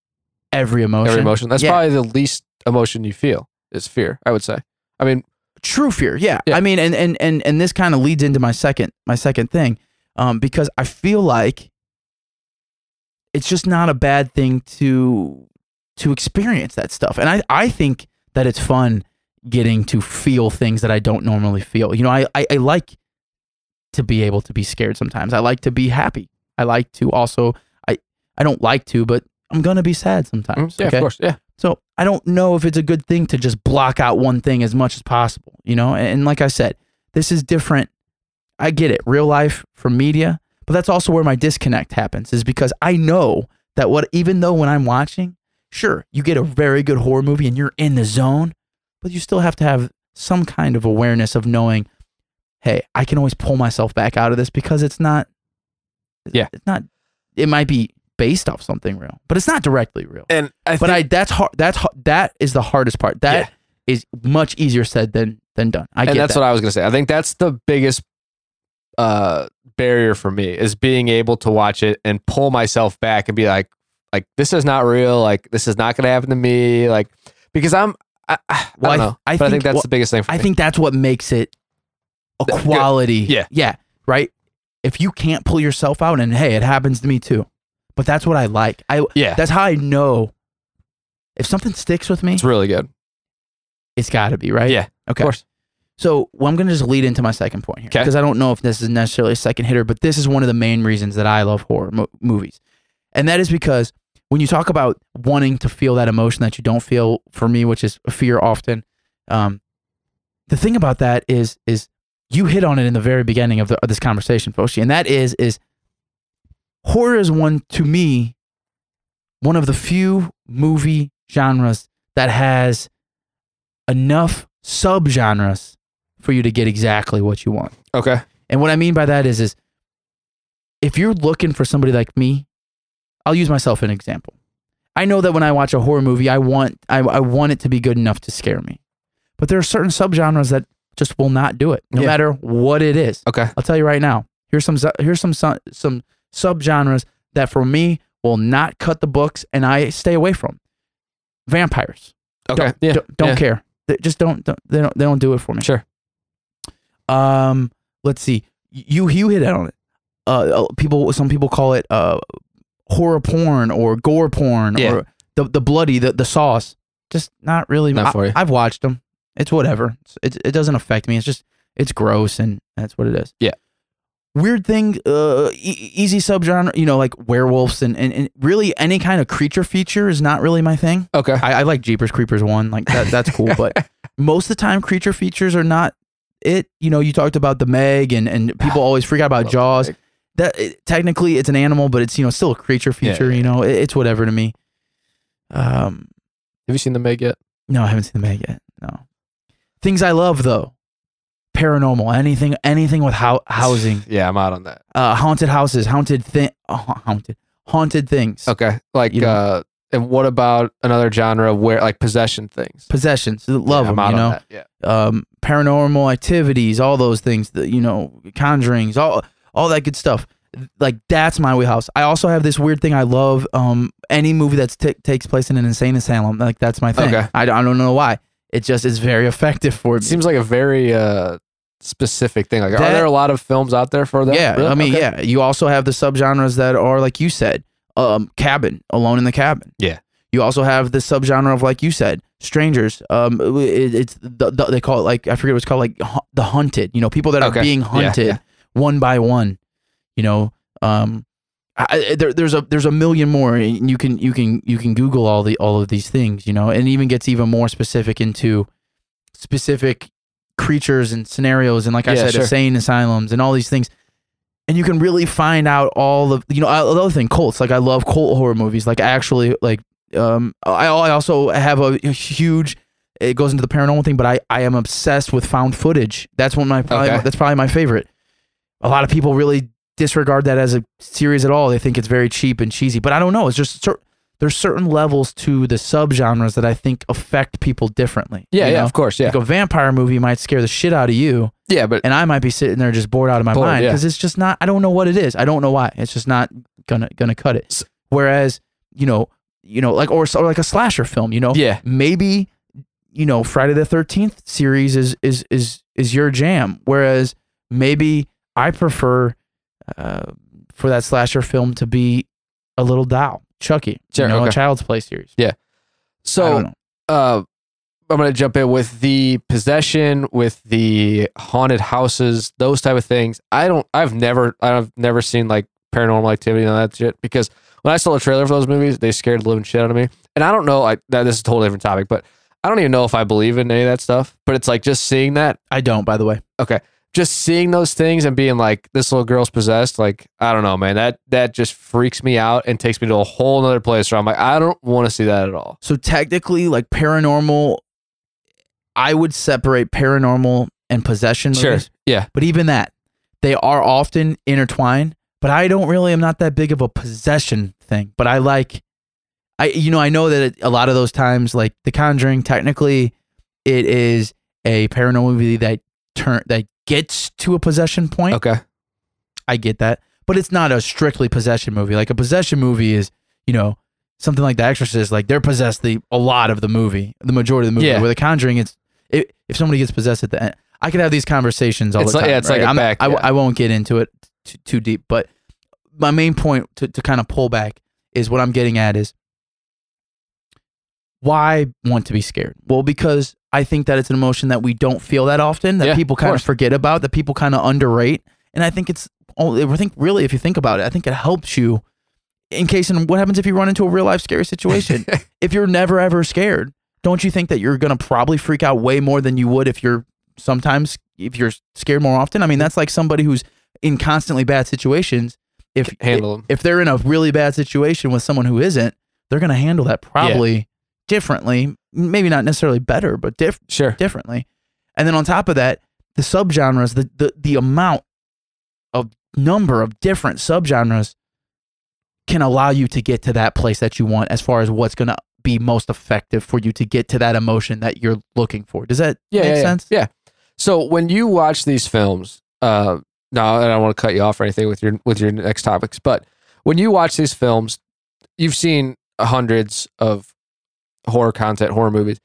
every emotion. every emotion. That's Yeah. probably the least emotion you feel is fear. I would say. I mean, true fear. Yeah. Yeah. I mean, and and and and this kind of leads into my second my second thing, um, because I feel like it's just not a bad thing to to experience that stuff, and I I think that it's fun getting to feel things that I don't normally feel. You know, I I, I like to be able to be scared sometimes. I like to be happy. I like to also I I don't like to, but I'm gonna be sad sometimes. mm, yeah, okay? of course, yeah. So I don't know if it's a good thing to just block out one thing as much as possible, you know? And, and like I said, this is different. I get it, real life from media, but that's also where my disconnect happens, is because I know that what, even though when I'm watching, sure, you get a very good horror movie and you're in the zone, but you still have to have some kind of awareness of knowing, hey, I can always pull myself back out of this because it's not, Yeah. it's not, it might be based off something real, but it's not directly real And I but I that's hard. That's that is the hardest part. That is much easier said than than done. I and get that's that. what I was gonna say. I think that's the biggest uh barrier for me is being able to watch it and pull myself back and be like, like this is not real. Like this is not gonna happen to me. Like because I'm, I, I Well, I don't know. I but I think- think that's well, the biggest thing for I me. think that's what makes it a quality. Yeah. yeah, right. If you can't pull yourself out, and hey, it happens to me too. But that's what I like. I yeah, that's how I know if something sticks with me. it's really good. It's got to be right. Yeah, Okay. Of course. So well, I'm going to just lead into my second point here because I don't know if this is necessarily a second hitter, but this is one of the main reasons that I love horror mo- movies, and that is because when you talk about wanting to feel that emotion that you don't feel, for me, which is fear often, um, the thing about that is is you hit on it in the very beginning of, the, of this conversation, Foshi, and that is is horror is one to me one of the few movie genres that has enough subgenres for you to get exactly what you want. Okay. And what I mean by that is is if you're looking for somebody like me, I'll use myself as an example. I know that when I watch a horror movie, I want I, I want it to be good enough to scare me. But there are certain subgenres that just will not do it, no Yeah. matter what it is. Okay. I'll tell you right now. Here's some here's some some, some subgenres that for me will not cut the books and I stay away from. Vampires. Okay. Don't, yeah. don't, don't yeah. care. They just don't, don't they don't they don't do it for me. Sure. Um, let's see. You you hit on it. Uh, uh, people some people call it uh horror porn or gore porn Yeah. or the the bloody the the sauce. Just not really. Not I, for you. I've watched them. It's whatever. It's, it it doesn't affect me. It's just it's gross and that's what it is. Yeah. Weird thing, uh, e- easy subgenre, you know, like werewolves and, and, and really any kind of creature feature is not really my thing. Okay. I, I like Jeepers Creepers one, like that. That's cool. but most of the time, creature features are not it. You know, you talked about the Meg, and and people always freak out about Jaws. Meg. That it, technically, it's an animal, but it's you know still a creature feature. yeah, You know, it, it's whatever to me. Um, Have you seen the Meg yet? no, I haven't seen the Meg yet. No. Things I love though, paranormal, anything, anything with hou- housing, Yeah, I'm out on that. uh, haunted houses, haunted thing, uh, haunted, haunted things, Okay. Like, You know. uh, and what about another genre where like possession things? possessions. Love Yeah, them. You know, that. Yeah. um, paranormal activities, all those things, the, you know, conjurings, all all that good stuff. like that's my wheelhouse. I also have this weird thing. I love um any movie that t- takes place in an insane asylum. Like that's my thing. Okay. I, I don't know why. It just is very effective for It me. seems like a very uh, specific thing. Like, are there a lot of films out there for that? yeah, Really? I mean, Okay. yeah. You also have the subgenres that are like you said, um, cabin, alone in the cabin. Yeah. You also have the subgenre of like you said, strangers. Um, it, it's the, the, they call it like I forget what it's called, like hu- the hunted. You know, people that are Okay. being Yeah, hunted yeah. One by one. You know, um, I, I- there, there's a there's a million more. and You can you can you can Google all the all of these things. You know, and even gets even more specific into specific creatures and scenarios and like I Yeah, said, sure. insane asylums and all these things. And you can really find out all of you know another thing cults like I love cult horror movies like actually like um I, I also have a, huge it goes into the paranormal thing but I I am obsessed with found footage that's one of my probably, Okay. that's probably my favorite a lot of people really disregard that as a series at all they think it's very cheap and cheesy but I don't know it's just cer- there's certain levels to the subgenres that I think affect people differently Yeah, you yeah, know? of course, yeah, like a vampire movie might scare the shit out of you yeah. But and I might be sitting there just bored out of my Bored, mind yeah. because it's just not. I don't know what it is. I don't know why. It's just not gonna gonna cut it. Whereas you know, you know, like or, or like a slasher film. You know, yeah, maybe you know Friday the Thirteenth series is is is is your jam. Whereas maybe I prefer uh, for that slasher film to be a little doll, Chucky. Sure, you know, okay. a Child's Play series. Yeah. so uh, I'm gonna jump in with the possession, with the haunted houses, those type of things. I don't. I've never. I've never seen like paranormal activity and all that shit because when I saw the trailer for those movies, they scared the living shit out of me. And I don't know. I that this is a totally different topic, but I don't even know if I believe in any of that stuff. But it's like just seeing that, I don't. By the way, just seeing those things and being like, this little girl's possessed. Like I don't know, man. That that just freaks me out and takes me to a whole nother place where I'm like, I don't want to see that at all. So technically, like paranormal, I would separate paranormal and possession Sure. movies. Yeah. But even that, they are often intertwined. But I don't really, I'm not that big of a possession thing. But I like, I you know, I know that it, a lot of those times, like The Conjuring, technically, it is a paranormal movie that turn that gets to a possession point. Okay. I get that, but it's not a strictly possession movie. Like a possession movie is, you know, something like The Exorcist. Like they're possessed the a lot of the movie, the majority of the movie. Yeah. Where The Conjuring, it's if if somebody gets possessed at the end, I could have these conversations all It's the like- time. yeah, it's right? like a I'm- back- I, yeah. I won't get into it too, too deep, but my main point to to kind of pull back is what I'm getting at is why want to be scared? Well, because I think that it's an emotion that we don't feel that often, that Yeah, people kind of course. forget about, that people kind of underrate. And I think it's, oh, I think really, if you think about it, I think it helps you in case, and what happens if you run into a real life scary situation? if you're never ever scared, don't you think that you're going to probably freak out way more than you would if you're sometimes, if you're scared more often? I mean, that's like somebody who's in constantly bad situations. If, Handle them. if they're in a really bad situation with someone who isn't, they're going to handle that probably differently. Maybe not necessarily better, but diff- Sure. differently. And then on top of that, the subgenres, the the the amount of number of different subgenres can allow you to get to that place that you want as far as what's going to be most effective for you to get to that emotion that you're looking for. Does that yeah, make yeah, sense? Yeah. So when you watch these films, uh, no, I don't want to cut you off or anything with your with your next topics, but when you watch these films, you've seen hundreds of horror content, horror movies.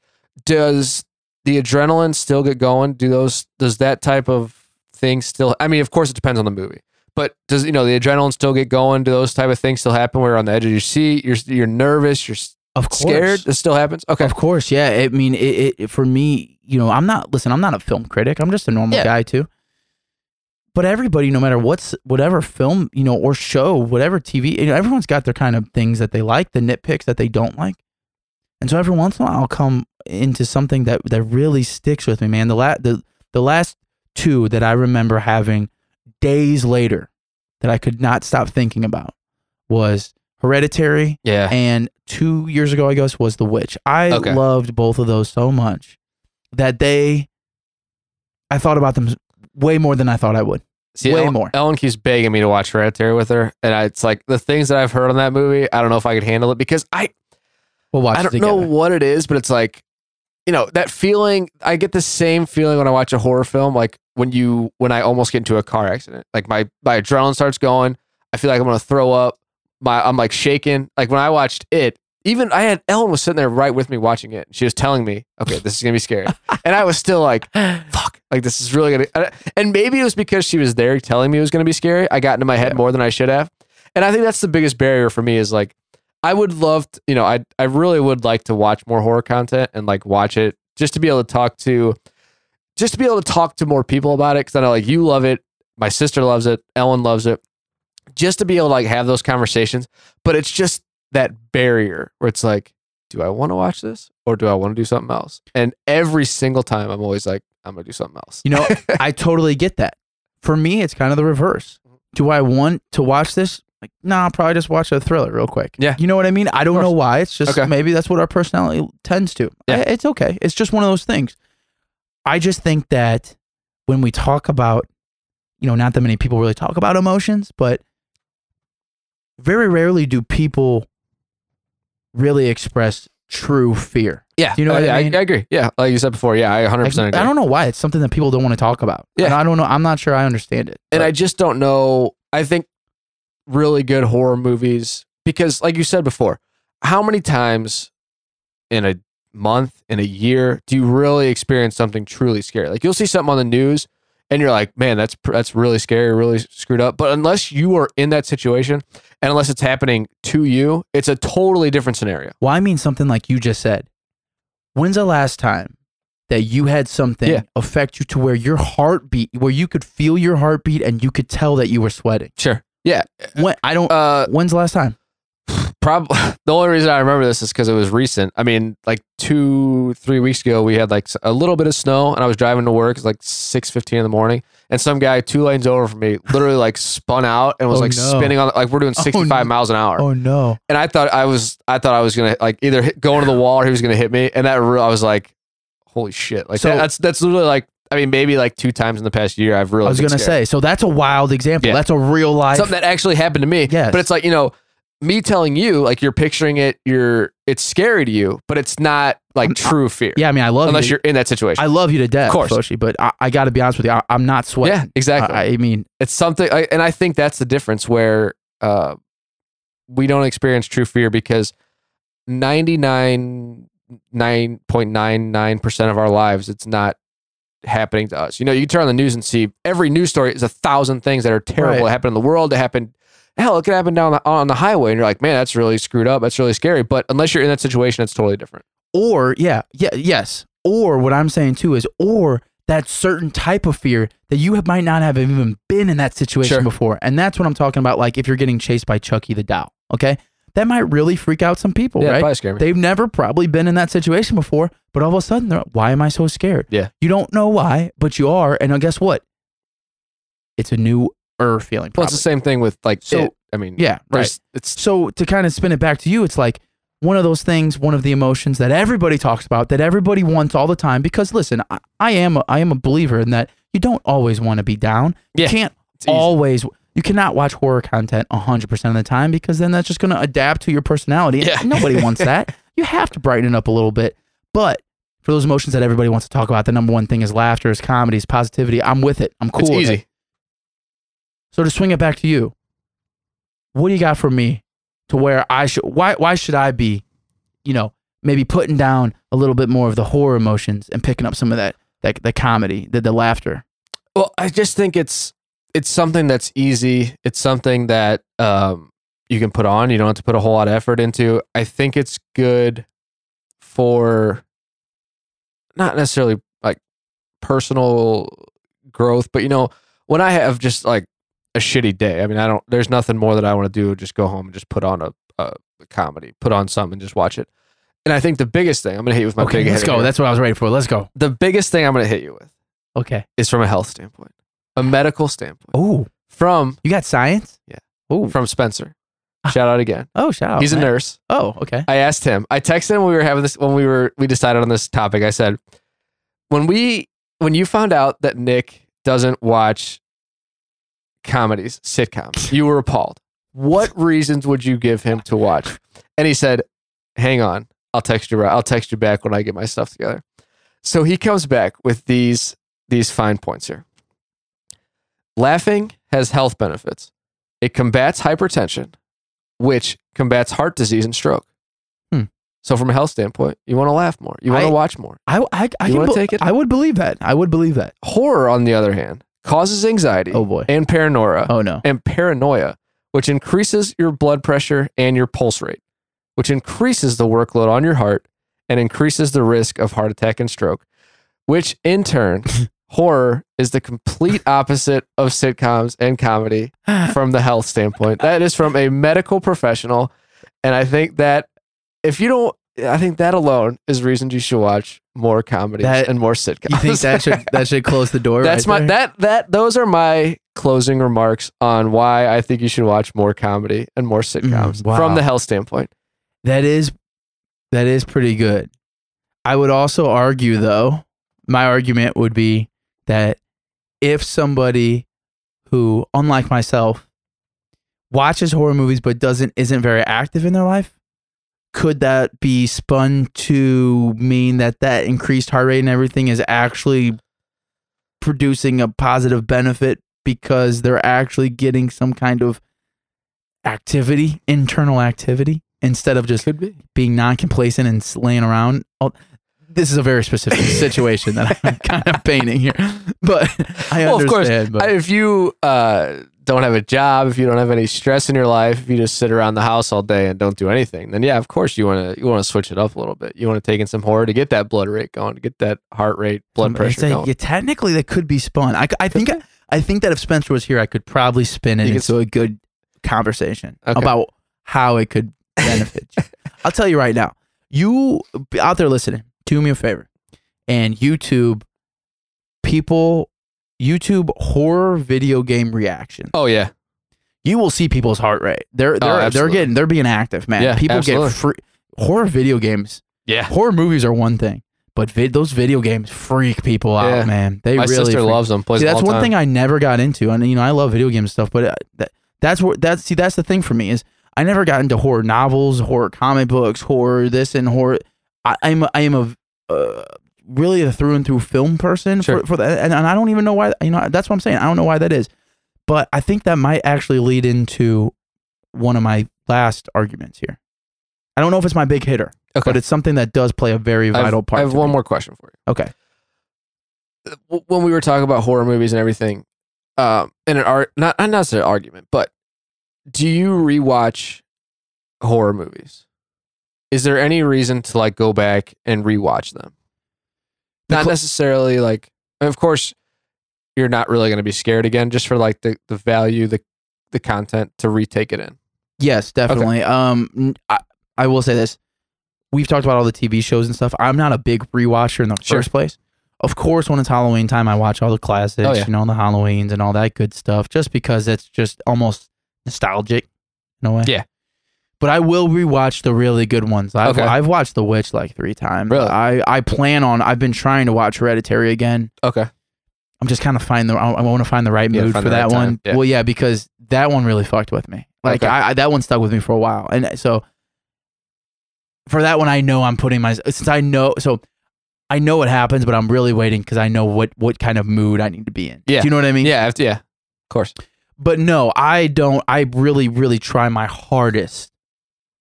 Does the adrenaline still get going? Do those does that type of thing still? I mean, of course, it depends on the movie. But does you know the adrenaline still get going? Do those type of things still happen? Where you're on the edge of your seat, you're you're nervous, you're Of course. scared. This still happens. Okay, Of course, yeah. I mean, it, it for me, you know, I'm not. Listen, I'm not a film critic. I'm just a normal Yeah. guy too. But everybody, no matter what's whatever film, you know, or show, whatever TV, you know, everyone's got their kind of things that they like, the nitpicks that they don't like. And so every once in a while, I'll come into something that that really sticks with me, man. The la- the the last two that I remember having days later that I could not stop thinking about was Hereditary yeah, and two years ago, I guess, was The Witch. I Okay. loved both of those so much that they, I thought about them way more than I thought I would. See, Way Ellen, more. Ellen keeps begging me to watch Hereditary with her, and I, it's like the things that I've heard on that movie. I don't know if I could handle it because I We'll watch I don't know what it is, but it's like you know that feeling. I get the same feeling when I watch a horror film, like when you when I almost get into a car accident. Like my my adrenaline starts going. I feel like I'm gonna throw up. My I'm like shaking. Like when I watched it, even I had Ellen was sitting there right with me watching it. She was telling me, "Okay, this is gonna be scary," and I was still like, "Fuck!" Like this is really gonna. And maybe it was because she was there telling me it was gonna be scary. I got into my head Yeah. more than I should have, and I think that's the biggest barrier for me. Is like, I would love, to, you know, I I really would like to watch more horror content and like watch it just to be able to talk to, just to be able to talk to more people about it. Because I know like you love it, my sister loves it, Ellen loves it. Just to be able to like have those conversations, but it's just that barrier where it's like, do I want to watch this or do I want to do something else? And every single time, I'm always like, I'm gonna do something else. You know, I totally get that. For me, it's kind of the reverse. Mm-hmm. Do I want to watch this? Like, nah, I'll probably just watch a thriller real quick. Yeah. You know what I mean? I don't know why. It's just Okay. maybe that's what our personality tends to. Yeah. I- It's okay. It's just one of those things. I just think that when we talk about, you know, not that many people really talk about emotions, but very rarely do people really express true fear. yeah, You know uh, what I yeah, I, mean? agree. Yeah, like you said before, yeah, I 100 Like, percent agree. I don't know why. It's something that people don't want to talk about. Yeah. And I don't know. I'm not sure I understand it. and I just don't know. I think really good horror movies because, like you said before, how many times in a month, in a year, do you really experience something truly scary? Like you'll see something on the news, and you're like, "Man, that's that's really scary, really screwed up." But unless you are in that situation, and unless it's happening to you, it's a totally different scenario. Well, I mean something like you just said. When's the last time that you had something Yeah. affect you to where your heartbeat, where you could feel your heartbeat and you could tell that you were sweating? Sure. Yeah. When I don't. Uh, when's the last time? Probably the only reason I remember this is because it was recent. I mean, like two, three weeks ago, we had like a little bit of snow, and I was driving to work. It's like six fifteen in the morning, and some guy two lanes over from me literally like spun out and was Oh, like no. spinning on like we're doing Oh, sixty five no. miles an hour, Oh no! and I thought I was I thought I was gonna like either hit, go into the wall or he was gonna hit me, and that real I was like, holy shit! Like So- that, that's that's literally like I mean maybe like two times in the past year I've really I was gonna scared. say. So that's a wild example. Yeah. That's a real life. something that actually happened to me. Yes. But it's like, you know, me telling you, like you're picturing it, you're it's scary to you, but it's not like I'm- true fear. yeah, I mean, I love you. Unless you. you're in that situation. I love you to death, Of course. Foshi, but I, I got to be honest with you. I, I'm not sweating. yeah, exactly. I, I mean, it's something I, and I think that's the difference where uh we don't experience true fear because 99.99% of our lives it's not happening to us. You know, you turn on the news and see every news story is a thousand things that are terrible Right. that happen in the world that happen hell it could happen down the, on the highway and you're like man that's really screwed up that's really scary but unless you're in that situation it's totally different or yeah, yeah, yes. Or what I'm saying too is, or that certain type of fear that you have, might not have even been in that situation Sure. before, and that's what I'm talking about. Like if you're getting chased by Chucky the doll, okay, that might really freak out some people, yeah right? probably scare me They've never probably been in that situation before, but all of a sudden, they're, why am I so scared? Yeah. You don't know why, but you are. And now guess what? It's a new er feeling. well it's the same thing with like So- it. i mean yeah, right. it's So to kind of spin it back to you, it's like one of those things, one of the emotions that everybody talks about, that everybody wants all the time. Because listen, I, I am a, I am a believer in that you don't always want to be down. Yeah, you can't always. You cannot watch horror content 100% of the time because then that's just going to adapt to your personality. Yeah. Nobody wants that. You have to brighten it up a little bit. But for those emotions that everybody wants to talk about, the number one thing is laughter, is comedy, is positivity. I'm with it. I'm cool. it's with easy it. So to swing it back to you, what do you got for me to where I should why why should I be, you know, maybe putting down a little bit more of the horror emotions and picking up some of that that the comedy, the the laughter. Well, I just think it's it's something that's easy. It's something that um, you can put on. You don't have to put a whole lot of effort into. I think it's good for not necessarily like personal growth, but you know, when I have just like a shitty day, I mean, I don't. There's nothing more that I want to do. Just go home and just put on a, a comedy, put on something, and just watch it. And I think the biggest thing I'm gonna hit you with my Okay, big let's go. here. That's what I was ready for. Let's go. the biggest thing I'm gonna hit you with Okay. is from a health standpoint, a medical standpoint Oh, from you got science? Yeah. Oh, from Spencer. Ah. Shout out again. oh, shout out. He's a man. nurse. Oh, okay. I asked him. I texted him when we were having this when we were we decided on this topic. I said, when we when you found out that Nick doesn't watch comedies, sitcoms, you were appalled. What reasons would you give him to watch? And he said, "Hang on, I'll text you. right- I'll text you back when I get my stuff together." So he comes back with these these fine points here. Laughing has health benefits. It combats hypertension, which combats heart disease and stroke. Hmm. So, from a health standpoint, you want to laugh more. You want to watch more. I I, I, You be- take it? I would believe that. I would believe that. Horror, on the other hand, causes anxiety Oh boy. and paranoia Oh no. and paranoia, which increases your blood pressure and your pulse rate, which increases the workload on your heart and increases the risk of heart attack and stroke, which in turn, horror is the complete opposite of sitcoms and comedy from the health standpoint. That is from a medical professional. And I think that if you don't, I think that alone is reason you should watch more comedies That- and more sitcoms. You think that should that should close the door? That's right my there? that that those are my closing remarks on why I think you should watch more comedy and more sitcoms Mm, wow. from the health standpoint. That is that is pretty good. I would also argue though, my argument would be that if somebody who unlike myself watches horror movies but doesn't isn't very active in their life, could that be spun to mean that that increased heart rate and everything is actually producing a positive benefit because they're actually getting some kind of activity, internal activity instead of just be. being non-complacent and s- laying around. This is a very specific situation that I'm kind of painting here, but I Well, of course, but If you uh, don't have a job, if you don't have any stress in your life, if you just sit around the house all day and don't do anything, then yeah, of course you want to you want to switch it up a little bit. You want to take in some horror to get that blood rate going, to get that heart rate, blood Um, pressure a- going. yeah, technically, that could be spun. I, I think I think that if Spencer was here, I could probably spin it You into a good conversation Okay. about how it could benefit you. I'll tell you right now. You out there listening, do me a favor and YouTube people YouTube horror video game reaction. oh yeah, You will see people's heart rate. They're they're they're Oh, getting they're being active, man. Yeah, People absolutely. get free horror video games. yeah. Horror movies are one thing, but vid, those video games freak people out, Yeah. man. They My really sister freak- loves them. Plays See, that's one time. thing I never got into. And you know, I love video game stuff, but uh, that, that's what that's see that's the thing for me is I never got into horror novels, horror comic books, horror this and horror. I, I'm a, I am a uh, really a through and through film person Sure. for for that, and, and I don't even know why. You know, that's what I'm saying. I don't know why that is, but I think that might actually lead into one of my last arguments here. I don't know if it's my big hitter, Okay. but it's something that does play a very vital part. I have one me. more question for you. Okay. when we were talking about horror movies and everything, um, in an art, not not necessarily an argument, but do you rewatch horror movies? Is there any reason to like go back and rewatch them? The Not necessarily like, of course, you're not really going to be scared again, just for like the the value, the the content to retake it in. Yes, definitely. Um, I will say this: we've talked about all the TV shows and stuff. I'm not a big rewatcher in the Sure. first place. Of course, when it's Halloween time, I watch all the classics, Oh, yeah. you know, the Halloweens and all that good stuff, just because it's just almost nostalgic in a way. Yeah. But I will rewatch the really good ones. I've, Okay. I've watched The Witch like three times. Really? I, I plan on. I've been trying to watch Hereditary again. Okay, I'm just kind of find the. I, want to find the right Yeah, mood find for the that right one. Yeah. Well, yeah, because that one really fucked with me. Like Okay. I, I, that one stuck with me for a while, and so for that one, I know I'm putting my since I know so I know what happens, but I'm really waiting because I know what what kind of mood I need to be in. Yeah. Do you know what I mean? yeah, I have to- yeah, of course. But no, I don't. I really, really try my hardest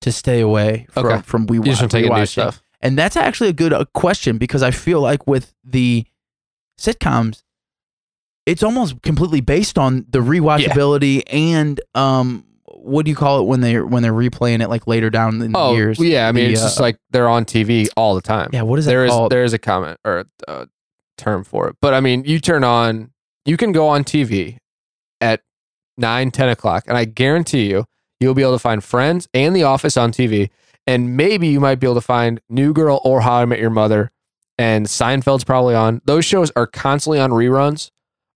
to stay away from Okay. from we You just want to take in new rewatching. stuff. And that's actually a good uh, question because I feel like with the sitcoms, it's almost completely based on the rewatchability and um, what do you call it when they when they're replaying it like later down in the Oh, years? yeah. I mean, The, it's uh, just like they're on TV all the time. yeah. what is that there is, there is a comment or a, a term for it but i mean you turn on you can go on tv at 9 10 o'clock and i guarantee you you'll be able to find friends and the office on tv and maybe you might be able to find new girl or how i met your mother and seinfeld's probably on. Those shows are constantly on reruns.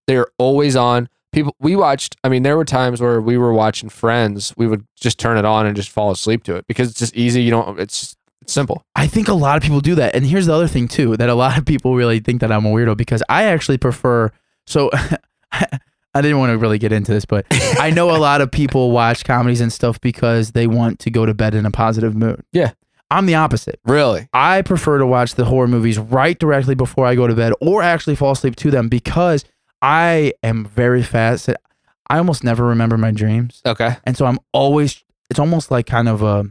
They're always on. People we watched i mean there were times where we were watching friends. We would just turn it on and just fall asleep to it because it's just easy. You don't it's simple. I think a lot of people do that. And here's the other thing too, that a lot of people really think that I'm a weirdo because I actually prefer so I didn't want to really get into this, but I know a lot of people watch comedies and stuff because they want to go to bed in a positive mood. Yeah. I'm the opposite. really I prefer to watch the horror movies right directly before I go to bed or actually fall asleep to them because I am very fast. I almost never remember my dreams. Okay. And so I'm always, it's almost like kind of a,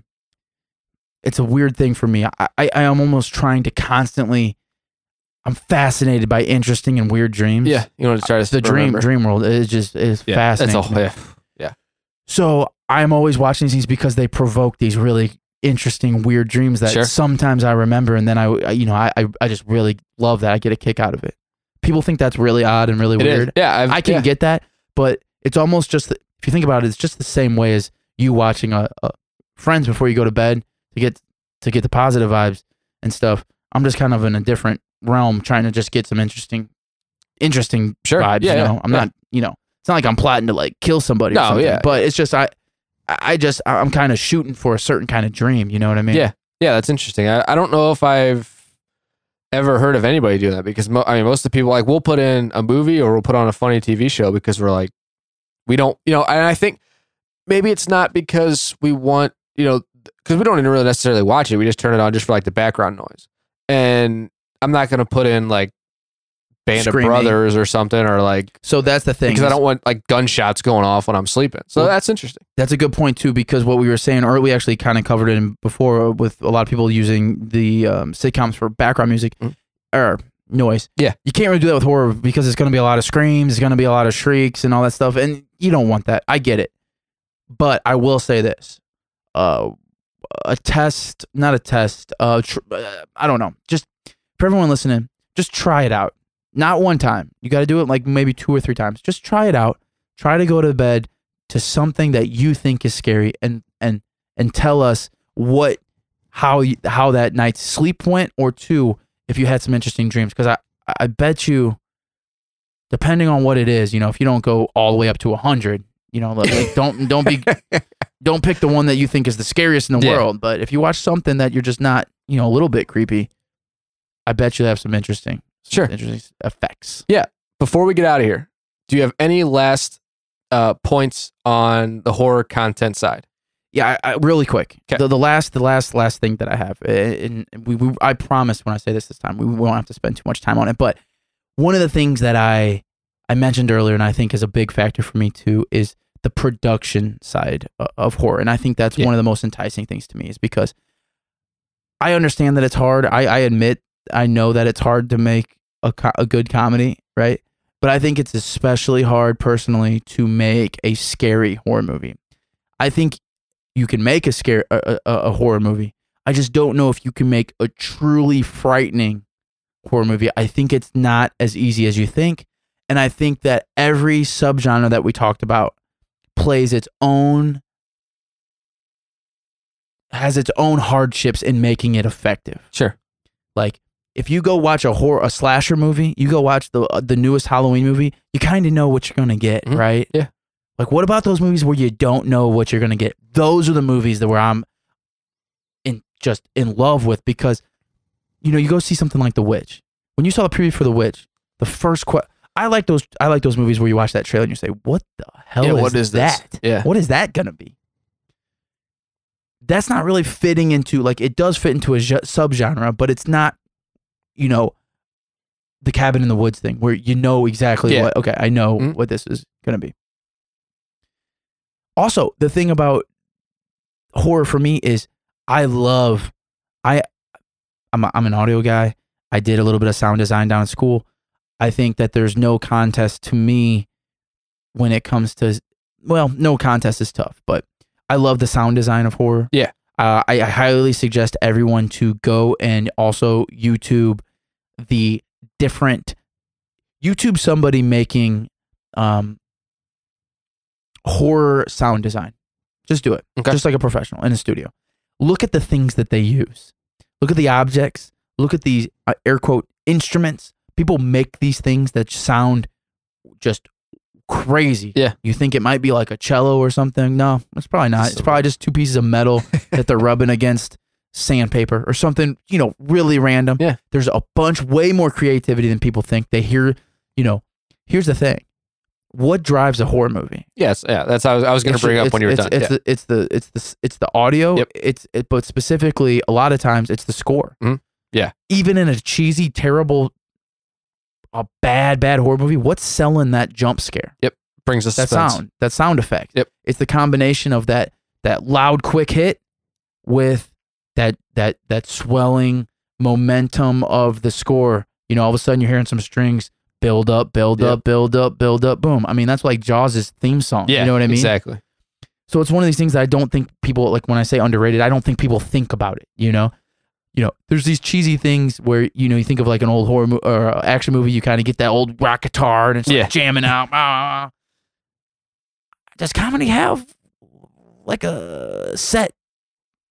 it's a weird thing for me. I, I, I am almost trying to constantly, I'm fascinated by interesting and weird dreams. Yeah. You want to try to The dream, remember. dream world is just, is Yeah. That's fascinating. a to whole. me. Yeah. So I'm always watching these things because they provoke these really interesting, weird dreams that Sure. sometimes I remember, and then I, you know, I, I, I just really love that. I get a kick out of it. People think that's really odd and really It is. weird. Yeah. I've, I can yeah. get that, but it's almost just the, if you think about it, it's just the same way as you watching a, a Friends before you go to bed to get to get the positive vibes and stuff. I'm just kind of in a different realm, trying to just get some interesting, interesting Sure. vibes. Yeah, you yeah, I'm yeah. not, you know, it's not like I'm plotting to like kill somebody. or No, something, yeah. but it's just I, I just I'm kind of shooting for a certain kind of dream. You know what I mean? Yeah. Yeah. That's interesting. I, I don't know if I've ever heard of anybody doing that because mo- I mean, most of the people like we'll put in a movie or we'll put on a funny TV show because we're like, we don't, you know, and I think maybe it's not because we want, you know, because we don't even really necessarily watch it. We just turn it on just for like the background noise. And I'm not going to put in like Band Screaming. of Brothers or something or like, So that's the thing. because I don't want like gunshots going off when I'm sleeping. So Well, that's interesting. That's a good point too, because what we were saying or we actually kind of covered it in before with a lot of people using the um, sitcoms for background music Mhm. or noise. Yeah. you can't really do that with horror because it's going to be a lot of screams, it's going to be a lot of shrieks and all that stuff, and you don't want that. I get it, but I will say this: uh, a test, not a test. Uh, tr- uh, I don't know. Just for everyone listening, just try it out. Not one time. You got to do it like maybe two or three times. Just try it out. Try to go to bed to something that you think is scary and and and tell us what how you, how that night's sleep went or two if you had some interesting dreams because I I bet you depending on what it is you know if you don't go all the way up to 100 you know like, don't don't be don't pick the one that you think is the scariest in the Yeah. world but if you watch something that you're just not you know a little bit creepy I bet you have some interesting some Sure. interesting effects Yeah. Before we get out of here, do you have any last uh, points on the horror content side? Yeah, I, I, really quick. 'Kay. The, the last, the last, last thing that I have, uh, and we, we, I promise when I say this this time, we won't have to spend too much time on it. But one of the things that I, I mentioned earlier, and I think is a big factor for me too, is the production side of horror, and I think that's Yeah. one of the most enticing things to me, is because I understand that it's hard. I, I admit, I know that it's hard to make a, co- a good comedy, right? But I think it's especially hard personally to make a scary horror movie. I think you can make a scare a, a, a horror movie. I just don't know if you can make a truly frightening horror movie. I think it's not as easy as you think, and I think that every subgenre that we talked about plays its own has its own hardships in making it effective. Sure. Like if you go watch a horror a slasher movie, you go watch the uh, the newest Halloween movie, you kind of know what you're gonna get, Mhm. right? Yeah. Like what about those movies where you don't know what you're gonna get? Those are the movies that where I'm in just in love with because you know you go see something like The Witch. When you saw the preview for The Witch, the first que- I like those I like those movies where you watch that trailer and you say, "What the hell Yeah, is, what is this? that? Yeah. What is that gonna be?" That's not really fitting into like it does fit into a ge- subgenre, but it's not, you know, the cabin in the woods thing where you know exactly Yeah. what. Okay, I know Mhm. what this is gonna be. Also, the thing about horror for me is I love I I'm a, I'm an audio guy. I did a little bit of sound design down at school. I think that there's no contest to me when it comes to well, no contest is tough, but I love the sound design of horror. Yeah. Uh, I, I highly suggest everyone to go and also YouTube the different YouTube somebody making um horror sound design. Just do it. Okay. Just like a professional in a studio. Look at the things that they use. Look at the objects. Look at these uh, air quote instruments. People make these things that sound just crazy. Yeah. You think it might be like a cello or something? No, it's probably not. It's probably just two pieces of metal that they're rubbing against sandpaper or something, you know, really random. Yeah. There's a bunch, way more creativity than people think. They hear, you know, here's the thing. What drives a horror movie? Yes. Yeah. That's how I was, was going to bring up when you were it's, done. It's yeah. the it's the it's the it's the audio. Yep. It's it, but specifically a lot of times it's the score. Mhm. Yeah. Even in a cheesy, terrible, a bad bad horror movie, what's selling that jump scare? Yep. Brings us that sound, that sound effect. Yep. It's the combination of that that loud quick hit with that that that swelling momentum of the score. You know, all of a sudden you're hearing some strings build up, build Yep. up, build up, build up, boom. I mean, that's like Jaws' theme song. Yeah, you know what I mean? Exactly. So it's one of these things that I don't think people like when I say underrated, I don't think people think about it, you know? You know, there's these cheesy things where you know you think of like an old horror mo- or action movie, you kind of get that old rock guitar and it's like Yeah. jamming out. Ah. Does comedy have like a set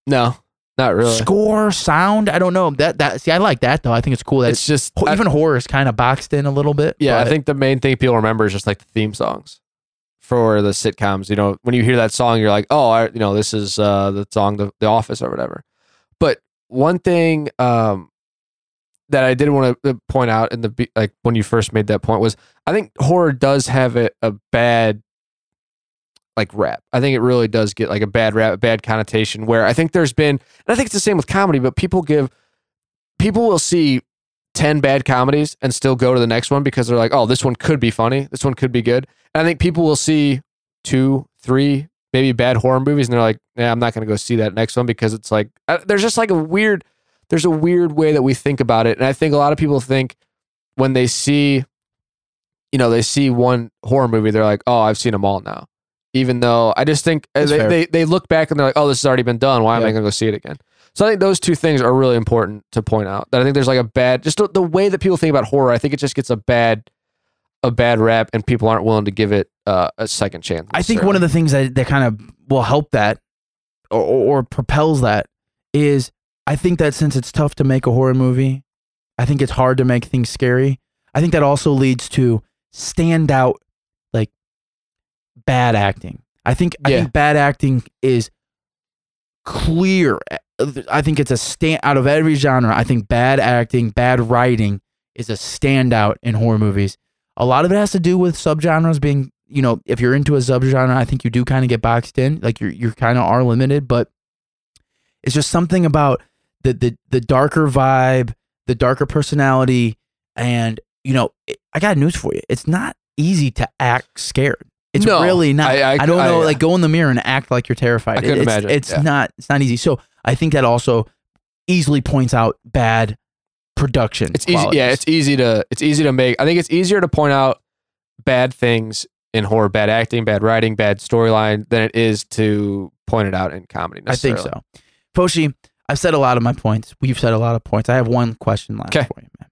No, not really. score sound? I don't know. That that see, I like that though. I think it's cool that It's just it's, I- even horror is kind of boxed in a little bit. yeah. I think the main thing people remember is just like the theme songs for the sitcoms. You know, when you hear that song, you're like, oh, I, you know, this is uh, the song, the, the Office or whatever. But one thing um, that I did want to point out in the like when you first made that point was I think horror does have a, a bad like rap. I think it really does get like a bad rap, a bad connotation. Where I think there's been, and I think it's the same with comedy, but people give people will see 10 bad comedies and still go to the next one because they're like, oh, this one could be funny. This one could be good. And I think people will see two, three, maybe bad horror movies and they're like, yeah, I'm not going to go see that next one because it's like, uh, there's just like a weird, there's a weird way that we think about it. And I think a lot of people think when they see, you know, they see one horror movie, they're like, oh, I've seen them all now. Even though I just think uh, they, they, they look back and they're like, oh, this has already been done. Why am I going to go see it again? So I think those two things are really important to point out. That I think there's like a bad, just the, the way that people think about horror. I think it just gets a bad, a bad rap, and people aren't willing to give it uh, a second chance. I think one of the things that, that kind of will help that or, or, propels that is I think that since it's tough to make a horror movie, I think it's hard to make things scary. I think that also leads to standout like bad acting. I think I think bad acting is clear. I think it's a stand out of every genre. I think bad acting, bad writing is a standout in horror movies. A lot of it has to do with subgenres being, you know, if you're into a subgenre, I think you do kind of get boxed in, like you're you kind of are limited, but it's just something about the the the darker vibe, the darker personality, and you know, it, I got news for you. It's not easy to act scared. It's No, really not. I- I, I- don't know. I- like go in the mirror and act like you're terrified. I couldn't it's, imagine, It's yeah. not. It's not easy. So I think that also easily points out bad production. It's easy. Yeah, it's easy to it's easy to make. I think it's easier to point out bad things in horror, bad acting, bad writing, bad storyline than it is to point it out in comedy. I think so. Foshi, I've said a lot of my points. We've said a lot of points. I have one question last 'Kay. for you, man.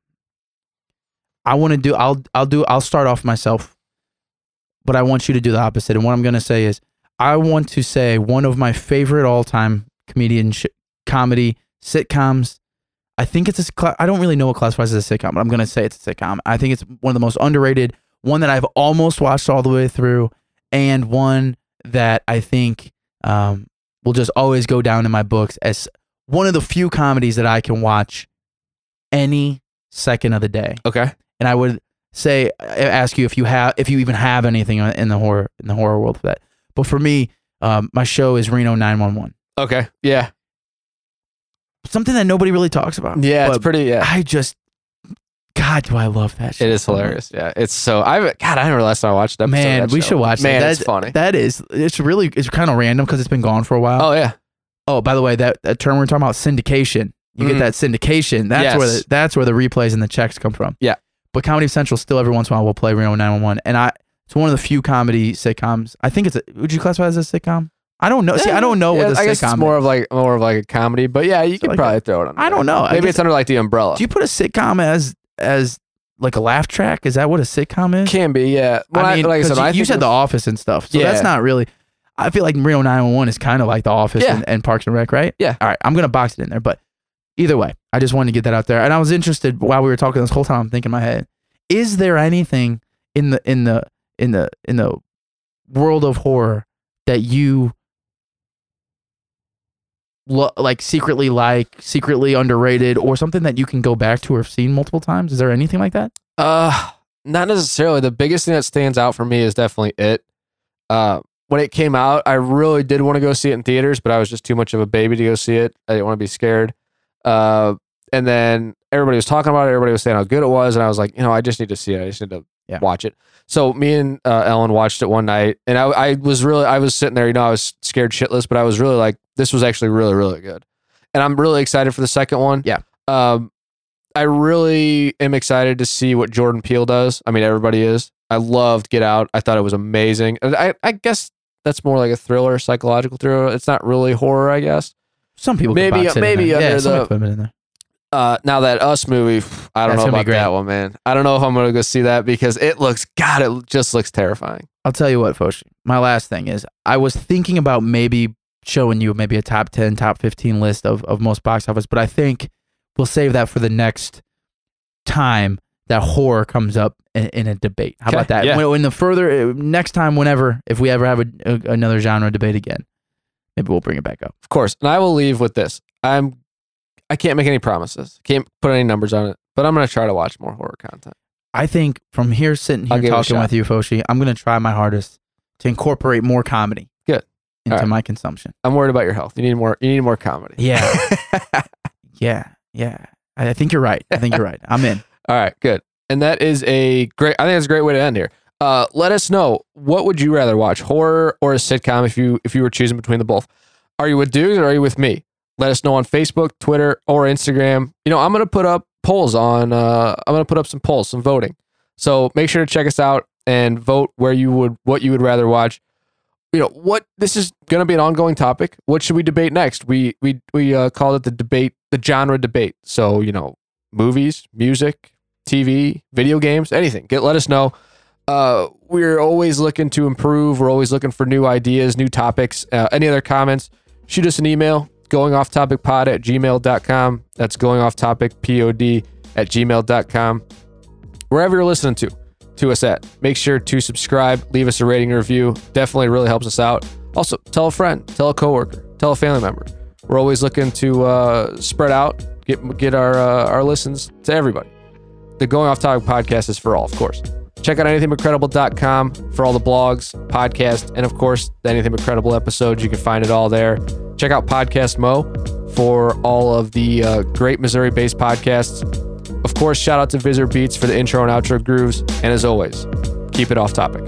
I want to do. I'll. I'll do. I'll start off myself, but I want you to do the opposite. And what I'm going to say is, I want to say one of my favorite all-time comedian sh- comedy sitcoms. I think it's a. I don't really know what classifies as a sitcom, but I'm going to say it's a sitcom. I think it's one of the most underrated. One that I've almost watched all the way through, and one that I think um, will just always go down in my books as one of the few comedies that I can watch any second of the day. Okay. And I would say ask you if you have if you even have anything in the horror in the horror world for that. But for me, um, my show is Reno 911. Okay. Yeah. Something that nobody really talks about. Yeah. It's pretty. Yeah. I just God, do I love that show. It is hilarious. Yeah. It's so. I God. I remember last time I watched that. Man, that we show. should watch Man, that. it's funny. That is it's really it's kind of random because it's been gone for a while. oh yeah. Oh, by the way, that, that term we're talking about syndication. You Mhm. get that syndication. That's Yes. where the, that's where the replays and the checks come from. Yeah. But Comedy Central still every once in a while will play Reno 911, and I it's one of the few comedy sitcoms. I think it's a. Would you classify it as a sitcom? I don't know. See, I don't know Yeah, what the I guess sitcom. it's more is. of like more of like a comedy, but yeah, you could like probably throw it on. I don't know. Maybe it's under like the umbrella. Do you put a sitcom as as like a laugh track? Is that what a sitcom is? Can be. Yeah. When I mean, like I said, you, I you said The Office and stuff, so that's not really. I feel like Reno 911 is kind of like The Office Yeah. and, and Parks and Rec, right? Yeah. All right, I'm gonna box it in there, but either way, I just wanted to get that out there. And I was interested while we were talking this whole time. I'm thinking in my head, is there anything in the in the in the in the world of horror that you lo- like secretly like, secretly underrated, or something that you can go back to or have seen multiple times? Is there anything like that? Uh, not necessarily. The biggest thing that stands out for me is definitely it. Uh, when it came out, I really did want to go see it in theaters, but I was just too much of a baby to go see it. I didn't want to be scared. Uh, and then everybody was talking about it. Everybody was saying how good it was, and I was like, you know, I just need to see it. I just need to Yeah. watch it. So me and uh, Ellen watched it one night, and I, I was really, I was sitting there, you know, I was scared shitless, but I was really like, this was actually really, really good, and I'm really excited for the second one. Yeah. Um, I really am excited to see what Jordan Peele does. I mean, everybody is. I loved Get Out. I thought it was amazing. I, I guess that's more like a thriller, psychological thriller. It's not really horror, I guess. Some people Maybe- in maybe there. under yeah, the- put in there. Uh, now that Us movie, I don't That's know about that one, man. I don't know if I'm gonna go see that because it looks, God, it just looks terrifying. I'll tell you what, Foshi. My last thing is I was thinking about maybe showing you maybe a top 10, top 15 list of, of most box office, but I think we'll save that for the next time that horror comes up in, in a debate. How Okay, about that? yeah. When, when the further, uh, next time, whenever, if we ever have a, a, another genre debate again, maybe we'll bring it back up. Of course. And I will leave with this. I'm, I can't make any promises. Can't put any numbers on it, but I'm gonna try to watch more horror content. I think from here, sitting here give it a talking with you, Foshi, I'm going to try my hardest to incorporate more comedy. Into right. my consumption. I'm worried about your health. You need more. You need more comedy. Yeah. Yeah, yeah. I, I think you're right. I think you're right. I'm in. All right, good. And that is a great. I think that's a great way to end here. Uh, let us know what would you rather watch, horror or a sitcom, if you if you were choosing between the both. Are you with Dukes or are you with me? Let us know on Facebook, Twitter, or Instagram. You know, I'm gonna put up polls on. Uh, I'm gonna put up some polls, some voting. So make sure to check us out and vote where you would what you would rather watch. You know what? This is gonna be an ongoing topic. What should we debate next? We we we uh, called it the debate, the genre debate. So you know, movies, music, TV, video games, anything. Get let us know. Uh, we're always looking to improve. We're always looking for new ideas, new topics. Uh, any other comments? Shoot us an email, going off topic pod at gmail.com. That's going off topic pod at gmail.com. Wherever you're listening to, to us at, make sure to subscribe, leave us a rating review. Definitely really helps us out. Also, tell a friend, tell a coworker, tell a family member. We're always looking to uh, spread out, get get our uh, our listens to everybody. The Going Off Topic podcast is for all, of course. Check out anythingbutcredible.com for all the blogs, podcasts, and of course, the Anything But Credible episodes. You can find it all there. Check out Podcast Mo for all of the uh, great Missouri based podcasts. Course, shout out to Visor Beats for the intro and outro grooves. And as always, keep it off topic.